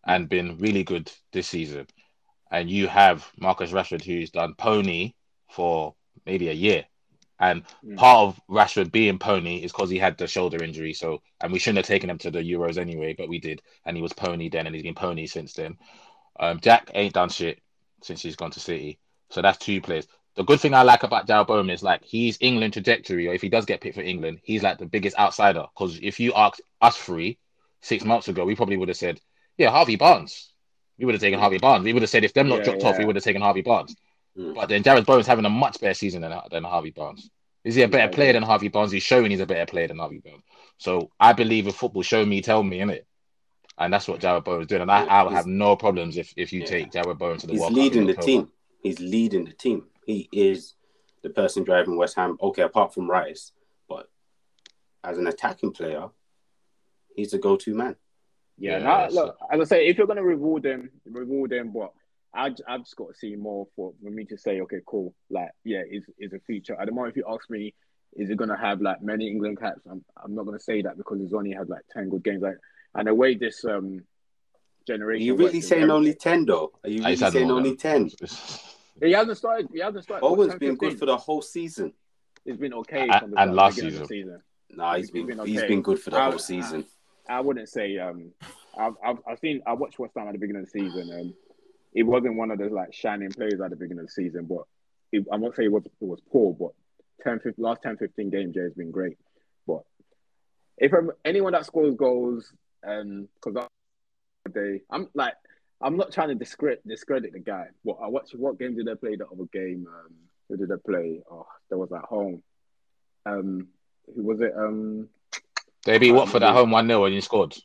and been really good this season. And you have Marcus Rashford, who's done pony for maybe a year. And mm. part of Rashford being pony is because he had the shoulder injury. So, and we shouldn't have taken him to the Euros anyway, but we did. And he was pony then, and he's been pony since then. Um, Jack ain't done shit since he's gone to City. So that's two players the good thing I like about Jarrod Bowen is like he's England trajectory, or if he does get picked for England, he's like the biggest outsider. Because if you asked us three six months ago, we probably would have said, yeah, Harvey Barnes. We would have taken Harvey Barnes. We would have said if them not yeah, dropped yeah. off, we would have taken Harvey Barnes. Mm. But then Jarrod Bowen's having a much better season than, than Harvey Barnes. Is he a better yeah, player than Harvey Barnes? He's showing he's a better player than Harvey Barnes. So I believe in football, show me, tell me, innit? And that's what Jarrod Bowen is doing. And I, I would have no problems if, if you take Jarrod Bowen to the world. he's World leading the team. He's leading the team. He is the person driving West Ham. Okay, apart from Rice, but as an attacking player, he's the go-to man. Yeah, yeah look, as I say, if you're gonna reward them, reward them. But I I've just got to see more for, for me to say, okay, cool. Like, yeah, is is a feature. At the moment, if you ask me, is it gonna have like many England caps? I'm I'm not gonna say that because he's only had like ten good games. Like, and the way this um generation. Are you really saying only ten though? Are you really saying only ten? [LAUGHS] He hasn't started. He hasn't started. Owen's been good for the whole season. He's been okay and, and last season. season. No, he's, he's been, been okay. he's been good for the I, whole season. I, I, wouldn't say. Um, I've, I've I've seen. I watched West Ham at the beginning of the season, and it wasn't one of those like shining players at the beginning of the season. But it, I won't say it was it was poor, but 10, 15, last 10, 15 games, Jay has been great. But if I'm, anyone that scores goals, and because they, I'm like I'm not trying to discredit discredit the guy. What I watched what game did they play the other game? Um, who did they play? Oh, that was at home. Um, who was it? Um, they beat Watford at home one 0 and he scored.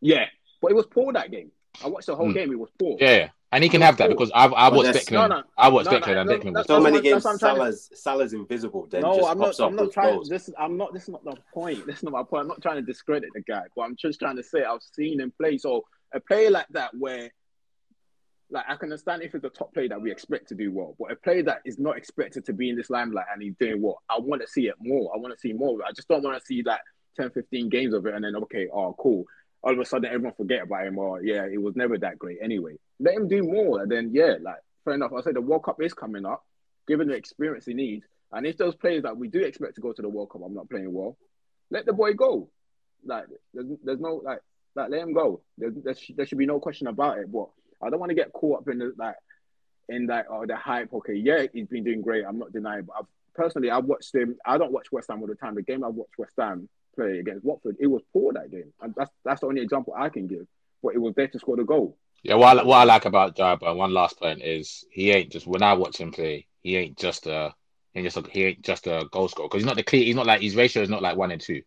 Yeah, but it was poor that game. I watched the whole mm. game. It was poor. Yeah, and he can have that because I've I watched Declan. No, no, I watched no, Declan and Declan was so many games. Salah's Salah's invisible. Then no, I'm not. I'm not trying. This is. I'm not. This is not the point. This is not my point. I'm not trying to discredit the guy, but I'm just trying to say I've seen him play. So a player like that where like I can understand if it's a top player that we expect to do well, but a player that is not expected to be in this limelight and he's doing well, I want to see it more. I want to see more. I just don't want to see like 10, 15 games of it and then okay, oh cool. All of a sudden everyone forget about him or yeah, it was never that great anyway. Let him do more and then yeah, like fair enough. I say the World Cup is coming up, given the experience he needs. And if those players that we do expect to go to the World Cup, I'm not playing well, let the boy go. Like there's, there's no like like let him go. There, there, sh- there should be no question about it. But I don't want to get caught up in the, like in or oh, the hype. Okay, yeah, he's been doing great. I'm not denying, but I've, personally, I watched him. I don't watch West Ham all the time. The game I watched West Ham play against Watford, it was poor that game, and that's that's the only example I can give. But it was there to score the goal. Yeah, what I, what I like about Jarrod, one last point is he ain't just when I watch him play, he ain't just a ain't just a, he ain't just a goal scorer because he's not the clear. He's not like his ratio is not like one and two,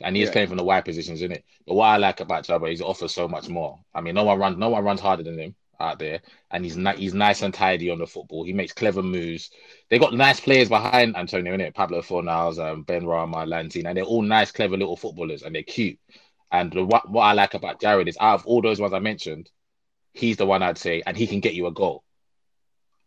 and he is yeah. playing from the wide positions in it. But what I like about Jarrod is he offers so much more. I mean, no one runs no one runs harder than him out there, and he's ni- he's nice and tidy on the football. He makes clever moves. They got nice players behind Antonio in it. Pablo Fornals, um, Benrahma, Lanzini, and they're all nice, clever little footballers, and they're cute. And the, what what I like about Jarrod is out of all those ones I mentioned, he's the one I'd say, and he can get you a goal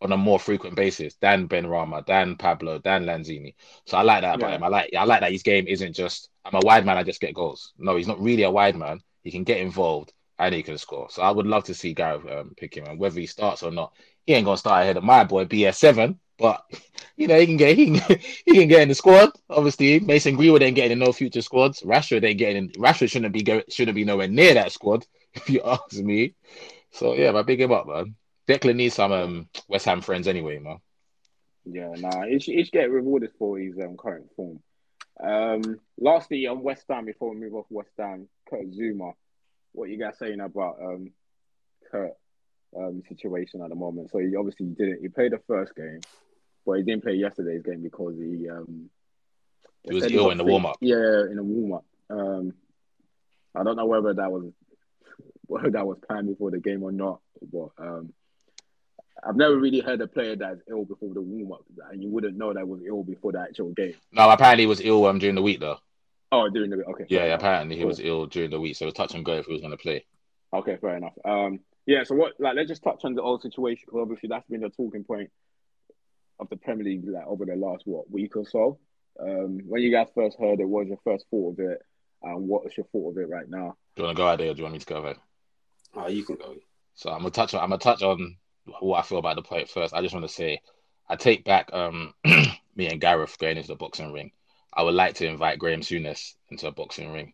on a more frequent basis than Benrahma, than Pablo, than Lanzini. So I like that about yeah. him. I like I like that his game isn't just I'm a wide man, I just get goals. No, he's not really a wide man. He can get involved and he can score. So I would love to see Gareth um, pick him, and whether he starts or not, he ain't gonna start ahead of my boy BS7. But [LAUGHS] you know he can get he can, [LAUGHS] he can get in the squad. Obviously, Mason Greenwood ain't getting in no future squads. Rashford ain't getting in. Rashford shouldn't be go, shouldn't be nowhere near that squad [LAUGHS] if you ask me. So yeah, I big him up, man. Declan needs some um, West Ham friends anyway, man. Yeah, nah, he should, he should get rewarded for his um, current form. Um, lastly, on West Ham, before we move off West Ham, Kurt Zouma, what you guys saying about um Kurt um situation at the moment. So he obviously didn't. He played the first game, but he didn't play yesterday's game because he um he was ill in the warm up. Yeah, in the warm up. Um, I don't know whether that was [LAUGHS] whether that was planned before the game or not, but um, I've never really heard a player that's ill before the warm up, and you wouldn't know that was ill before the actual game. No, apparently he was ill um, during the week though. Oh, during the week. Okay. Yeah, yeah apparently he was ill during the week, so it was touch and go if he was going to play. Okay, fair enough. Um, yeah. So what? Like, let's just touch on the old situation because obviously that's been the talking point of the Premier League like over the last what week or so. Um, when you guys first heard it, what was your first thought of it, and what is your thought of it right now? Do you want to go out there, or do you want me to go there? Oh, you can go. So I'm gonna touch on I'm gonna touch on what I feel about the play first. I just want to say I take back um [CLEARS THROAT] me and Gareth going into the boxing ring. I would like to invite Graeme Souness into a boxing ring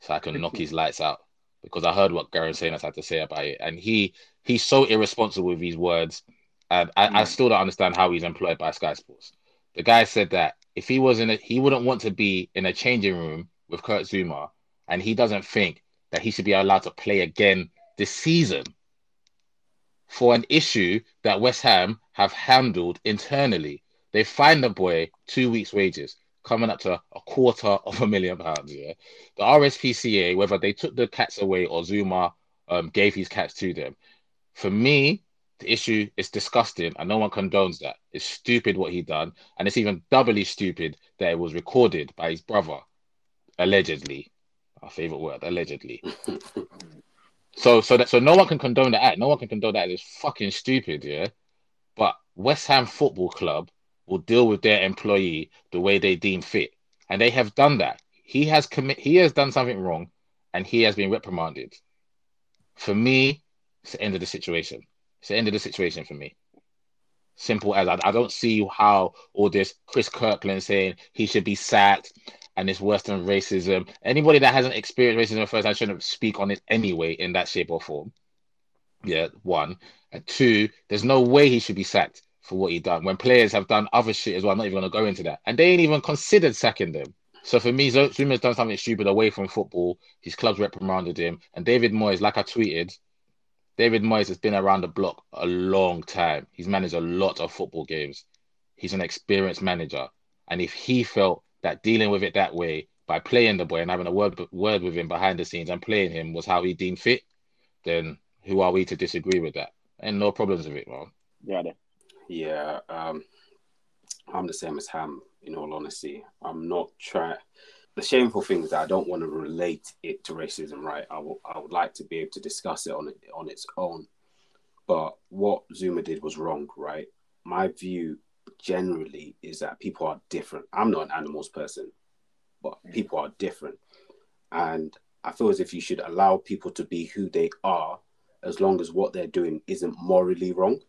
so I can knock [LAUGHS] his lights out because I heard what Gareth Souness had to say about it, and he he's so irresponsible with his words, and I, I still don't understand how he's employed by Sky Sports. The guy said that if he was in a, he wouldn't want to be in a changing room with Kurt Zouma, and he doesn't think that he should be allowed to play again this season for an issue that West Ham have handled internally. They fined the boy two weeks' wages, coming up to a quarter [LAUGHS] of a million pounds. Yeah, the RSPCA, whether they took the cats away or Zouma um, gave his cats to them, for me, the issue is disgusting, and no one condones that. It's stupid what he done, and it's even doubly stupid that it was recorded by his brother, allegedly. Our favorite word, allegedly. [LAUGHS] So so that so no one can condone that act. No one can condone that. It's fucking stupid, yeah. But West Ham Football Club will deal with their employee the way they deem fit, and they have done that. He has commit. He has done something wrong, and he has been reprimanded. For me, it's the end of the situation. It's the end of the situation for me. Simple as I, I don't see how all this Chris Kirkland saying he should be sacked and it's worse than racism. Anybody that hasn't experienced racism first, I shouldn't speak on it anyway in that shape or form. Yeah, one. And two, there's no way he should be sacked for what he done. When players have done other shit as well, I'm not even gonna go into that. And they ain't even considered sacking them. So for me, Zouma's done something stupid away from football. His club's reprimanded him. And David Moyes, like I tweeted, David Moyes has been around the block a long time. He's managed a lot of football games. He's an experienced manager. And if he felt that dealing with it that way by playing the boy and having a word word with him behind the scenes and playing him was how he deemed fit, then who are we to disagree with that? And no problems with it, man. Yeah, yeah. Um, I'm the same as Ham. In all honesty, I'm not trying. The shameful thing is that I don't want to relate it to racism, right? I, w- I would like to be able to discuss it on it on its own. But what Zouma did was wrong, right? My view generally is that people are different. I'm not an animals person, but people are different. And I feel as if you should allow people to be who they are as long as what they're doing isn't morally wrong.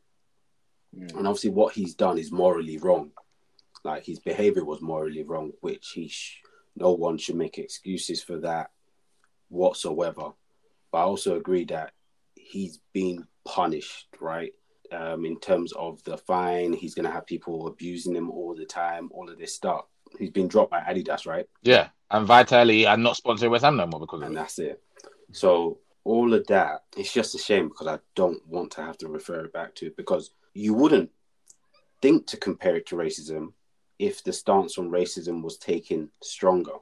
Mm. And obviously, what he's done is morally wrong. Like his behavior was morally wrong, which he sh- no one should make excuses for that whatsoever. But I also agree that he's been punished, right? Um, in terms of the fine. He's going to have people abusing him all the time, all of this stuff. He's been dropped by Adidas, right? Yeah, and Vitality are not sponsoring West Ham no more because and that's it. So all of that, it's just a shame because I don't want to have to refer it back to it because you wouldn't think to compare it to racism if the stance on racism was taken stronger.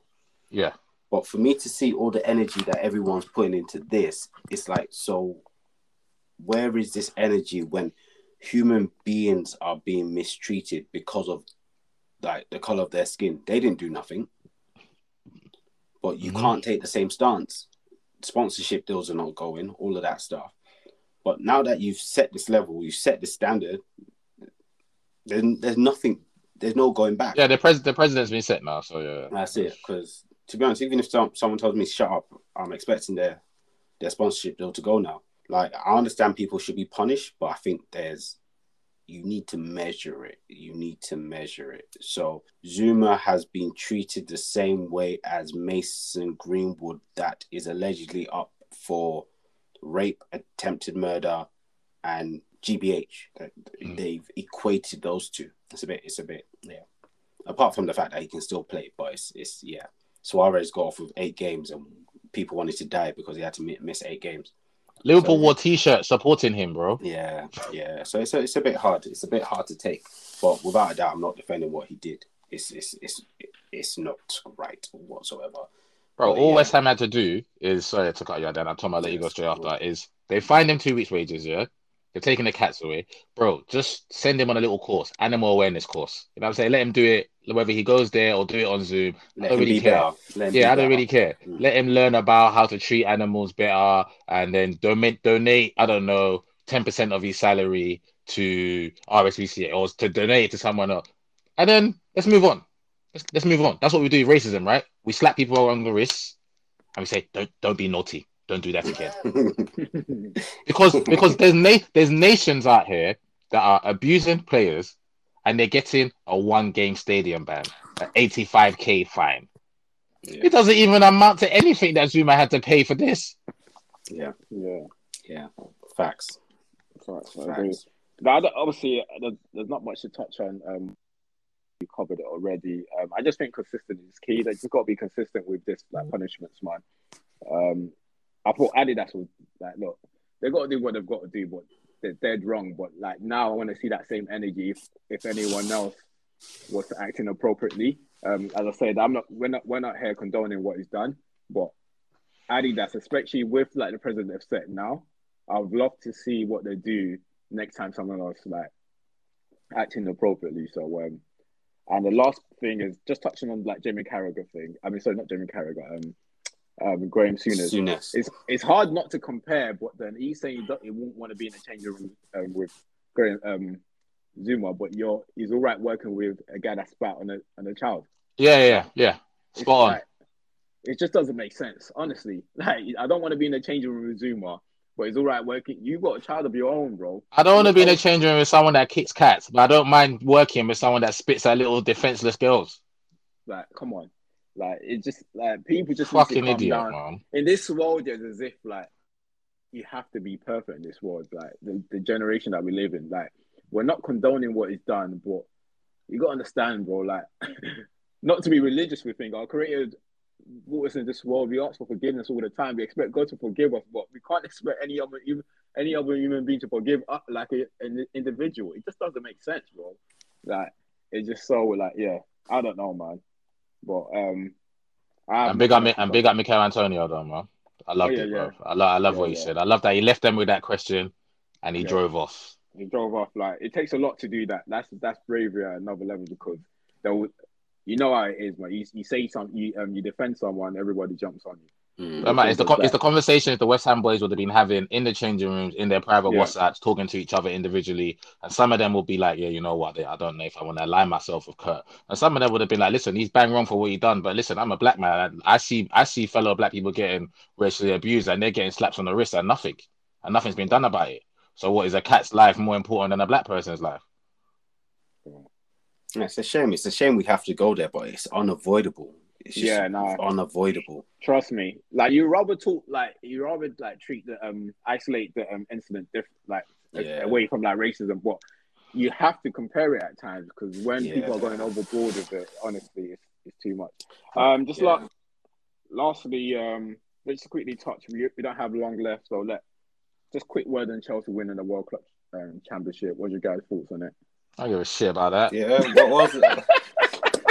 Yeah. But for me to see all the energy that everyone's putting into this, it's like so where is this energy when human beings are being mistreated because of like the color of their skin? They didn't do nothing. But you mm-hmm. can't take the same stance. Sponsorship deals are not going, all of that stuff. But now that you've set this level, you've set the standard, then there's nothing, there's no going back. Yeah, the, pres- the president's been set now, so yeah. That's it. Because to be honest, even if some, someone tells me shut up, I'm expecting their their sponsorship deal to go now. Like I understand people should be punished, but I think there's you need to measure it. You need to measure it. So Zouma has been treated the same way as Mason Greenwood, that is allegedly up for rape, attempted murder, and GBH. Mm. They've equated those two. It's a bit. It's a bit. Yeah. Apart from the fact that he can still play, but it's it's yeah. Suarez got off with eight games, and people wanted to die because he had to miss eight games. Liverpool so, wore t-shirt supporting him, bro. Yeah, yeah. So it's a, it's a bit hard. It's a bit hard to take, but without a doubt, I'm not defending what he did. It's it's it's it's not right whatsoever. Bro, all yeah. West Ham had to do is sorry to cut you down. I'm talking about let you go straight after. Is they fined him two weeks' wages, yeah. They're taking the cats away, bro. Just send him on a little course, animal awareness course. You know what I'm saying? Let him do it, whether he goes there or do it on Zoom. Let I don't really care. Yeah, I don't really care. Mm. Let him learn about how to treat animals better, and then donate. Donate. I don't know, ten percent of his salary to RSPCA or to donate to someone else, and then let's move on. Let's, let's move on. That's what we do. With racism, right? We slap people on the wrists, and we say, "Don't don't be naughty." Don't do that again. [LAUGHS] because because there's na- there's nations out here that are abusing players and they're getting a one game stadium ban, an 85k fine. Yeah. It doesn't even amount to anything that Zouma had to pay for this. Yeah, yeah, yeah. Facts. Facts. Facts. Now, obviously, there's, there's, not much to touch on. Um, we covered it already. Um, I just think consistency is key. They just got to be consistent with this like punishments, man. Um, I thought Adidas was like, look, they got to do what they've got to do, but they're dead wrong. But like now, I want to see that same energy if, if anyone else was acting appropriately. Um, as I said, I'm not we're not we're not here condoning what he's done, but Adidas, especially with like the president have set now, I would love to see what they do next time someone else like acting appropriately. So um, and the last thing is just touching on like Jamie Carragher thing. I mean, sorry, not Jamie Carragher. Um, um, Graeme Souness. Souness. It's it's hard not to compare, but then he's saying he, he won't want to be in a changing room um, with Graham um, Zouma, but you're he's all right working with a guy that's spat on a on a child. Yeah, yeah, yeah. Spot on. Like, it just doesn't make sense, honestly. [LAUGHS] Like I don't want to be in a changing room with Zouma, but it's all right working. You got a child of your own, bro. I don't want to be in a changing room with someone that kicks cats, but I don't mind working with someone that spits at little defenseless girls. Like, come on. Like it just like people just fucking idiot, down. man. In this world, it's as if like you have to be perfect in this world. Like the, the generation that we live in, like we're not condoning what is done, but you gotta understand, bro. Like [LAUGHS] not to be religious, we think oh, our creator brought us in this world. We ask for forgiveness all the time. We expect God to forgive us, but we can't [LAUGHS] expect any other even any other human being to forgive us like a, an individual. It just doesn't make sense, bro. Like it's just so like yeah. I don't know, man. But um, I'm big up I'm big up Michail Antonio though, man. I love oh, yeah, it, bro. Yeah. I love I love yeah, what he said. I love that he left them with that question and he drove off. He drove off. Like it takes a lot to do that. That's that's bravery at another level because there was, you know how it is, man. You, you say something, you um, you defend someone, everybody jumps on you. Mm. Man, it's the it's the conversation the West Ham boys would have been having in the changing rooms, in their private yeah. WhatsApps, talking to each other individually. And some of them will be like, "Yeah, you know what? I don't know if I want to align myself with Kurt." And some of them would have been like, "Listen, he's bang wrong for what he done, but listen, I'm a black man. I see I see fellow black people getting racially abused, and they're getting slaps on the wrist, and nothing, and nothing's been done about it. So, what is a cat's life more important than a black person's life?" It's a shame. It's a shame we have to go there, but it's unavoidable. It's yeah, no, unavoidable. Trust me. Like you rather talk, like you rather like treat the um isolate the um incident different, like yeah. away from like racism, but you have to compare it at times because when yeah. people are going overboard with it, honestly, it's, it's too much. Um, just yeah. like lastly, um, let's quickly touch. We, we don't have long left, so let just quick word on Chelsea winning the World Club um, Championship. What's your guys' thoughts on it? I give a shit about that. Yeah, what was it? [LAUGHS]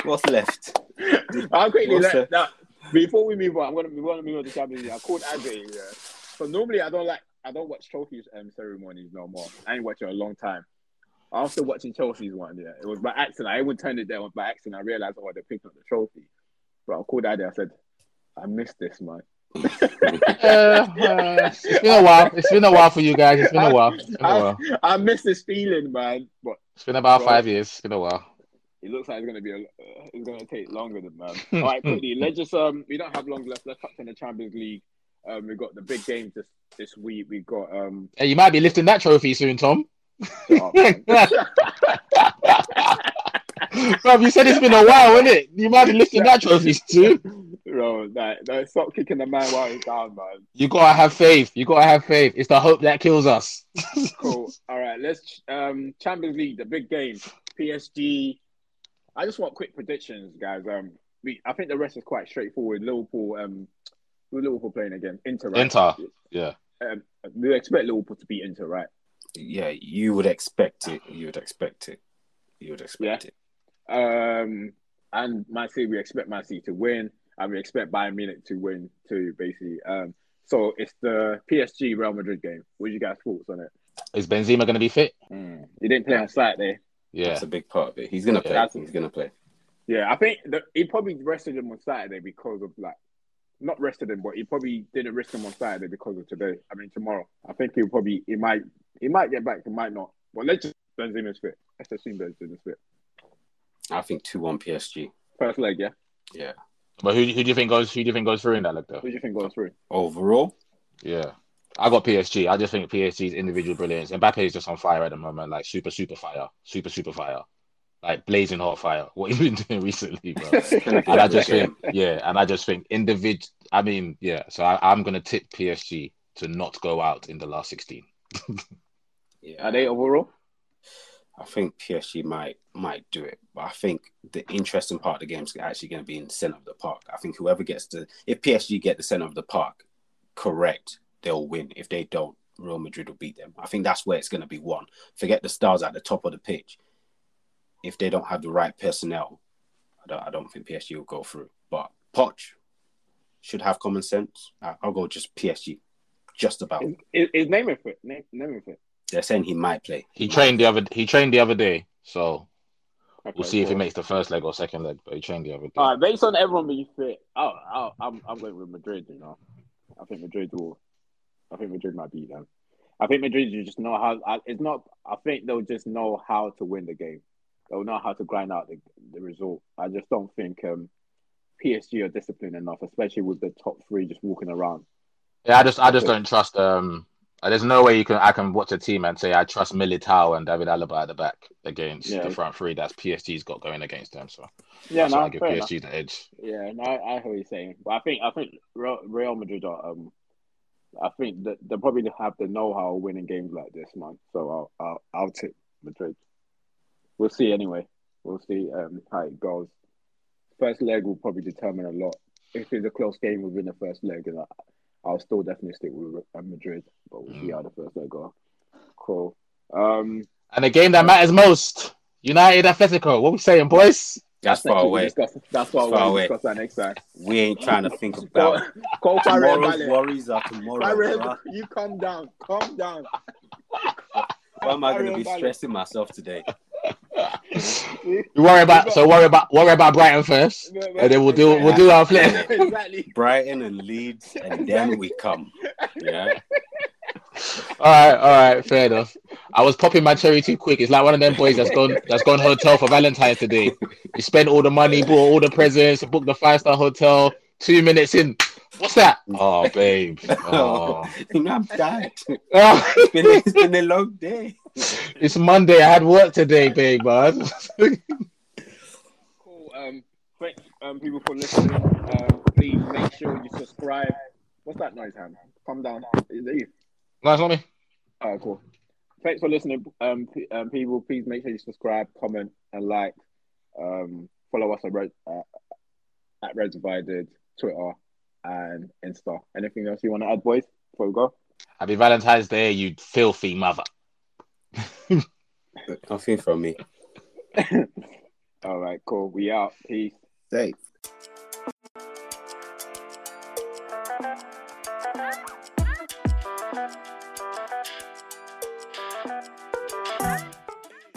What's left? [LAUGHS] I'll quickly let, now, before we move on, I'm gonna we want to move on to Champions League. I called Ade. Yeah. So normally I don't like I don't watch trophies um, ceremonies no more. I ain't watching a long time. After watching Chelsea's one, yeah, it was by accident. I even turned it down by accident. I realized oh they picked up the trophy. But I called Ade. I said, I missed this man. uh, [LAUGHS] uh, it's been a while. It's been a while for you guys. It's been a while. Been a while. I, I miss this feeling, man. But it's been about bro, five years. It's been a while it looks like it's gonna be a, uh, it's gonna take longer than man. [LAUGHS] All right, quickly, let's just um, we don't have long left. Let's touch on the Champions League. Um, we got the big games this this week. We've got um. Hey, you might be lifting that trophy soon, Tom. [LAUGHS] Bro, you said it's been a while, isn't it? You might be lifting that trophy too. Bro, no, no, stop kicking the man while he's down, man. You gotta have faith. You gotta have faith. It's the hope that kills us. [LAUGHS] cool. All right, let's um Champions League, the big game. PSG I just want quick predictions, guys. Um, we I think the rest is quite straightforward. Liverpool, um, we're Liverpool playing again? Inter, right? Inter, yeah. Um, we expect Liverpool to beat Inter, right? Yeah, you would expect it. You would expect it. You would expect yeah. it. Um, and Man City, we expect Man City to win. and we expect Bayern Munich to win too, basically. Um, so it's the PSG Real Madrid game. What are you guys' thoughts on it? Is Benzema going to be fit? Mm. He didn't play on Saturday. Yeah, that's a big part of it. He's going to play. I think He's going to play. Yeah, I think the, he probably rested him on Saturday because of like, not rested him, but he probably didn't risk him on Saturday because of today. I mean tomorrow. I think he'll probably he might he might get back, he might not. But let's just Benzema's fit. Let's assume Benzema's fit. I think two one PSG. First leg, yeah. Yeah. But who, who do you think goes? Who do you think goes through in that leg though? Who do you think goes through overall? Yeah, I got PSG. I just think PSG's individual brilliance. And Mbappe is just on fire at the moment, like super, super fire, super, super fire, like blazing hot fire. [LAUGHS] What he's been doing recently, bro. [LAUGHS] and I just think, yeah, and I just think individual. I mean, yeah. So I, I'm gonna tip PSG to not go out in the last sixteen. [LAUGHS] yeah, are they overall? I think PSG might might do it, but I think the interesting part of the game is actually going to be in the center of the park. I think whoever gets the if PSG get the center of the park correct, they'll win. If they don't, Real Madrid will beat them. I think that's where it's going to be won. Forget the stars at the top of the pitch. If they don't have the right personnel, I don't, I don't think PSG will go through. But Poch should have common sense. I'll go just PSG, just about. Is, is Neymar fit? Name, Neymar fit? They're saying he might play. He trained the other. He trained the other day, so okay, we'll see cool. if he makes the first leg or second leg. But he trained the other day. All right, based on everyone being fit, oh, I'm I'm going with Madrid. You know, I think Madrid will. I think Madrid might beat them. I think Madrid just know how. It's not. I think they'll just know how to win the game. They'll know how to grind out the, the result. I just don't think um, PSG are disciplined enough, especially with the top three just walking around. Yeah, I just I just don't trust um uh, there's no way you can I can watch a team and say I trust Militao and David Alaba at the back against yeah. the front three that's PSG's got going against them. So yeah, no, I give PSG enough. the edge. Yeah, no, I, I hear what you're saying, but I think I think Real Madrid are um, I think that they probably have the know-how of winning games like this, man. So I'll I'll, I'll tip Madrid. We'll see anyway. We'll see um, how it goes. First leg will probably determine a lot. If it's a close game within the first leg, and I'll still definitely stick with Madrid, but we'll see mm. how the first leg go. Cool. Um, and the game that matters most, United Atletico. What we saying, boys? That's, far away. Discuss, that's far, far away. Discuss that next time. We ain't trying to think about call, call tomorrow's worries are tomorrow. Uh, you calm down. Calm down. Why am I going to be stressing myself today? you worry about so worry about worry about Brighton first, and then we'll do we'll do our flip. [LAUGHS] exactly. Brighton and Leeds, and then we come. Yeah. All right, all right, fair enough. I was popping my cherry too quick. It's like one of them boys that's gone that's gone hotel for Valentine's today. You spent all the money, bought all the presents, booked the five star hotel. Two minutes in, what's that? Oh, babe. [LAUGHS] Oh, I'm tired. Oh. [LAUGHS] It's been it's been a long day. It's Monday. I had work today, babe, man. [LAUGHS] cool. Um, thanks, um, people for listening. Um, please make sure you subscribe. What's that noise, Ham? Calm down. Is that you? No, it's me. All right, cool. Thanks for listening, um, um, people. Please make sure you subscribe, comment, and like. Um, follow us at Red, uh, at Red Divided, Twitter, and Insta. Anything else you want to add, boys, before we go? Happy Valentine's Day, you filthy mother. [LAUGHS] Nothing from me. [LAUGHS] All right, cool. We out. Peace. Safe.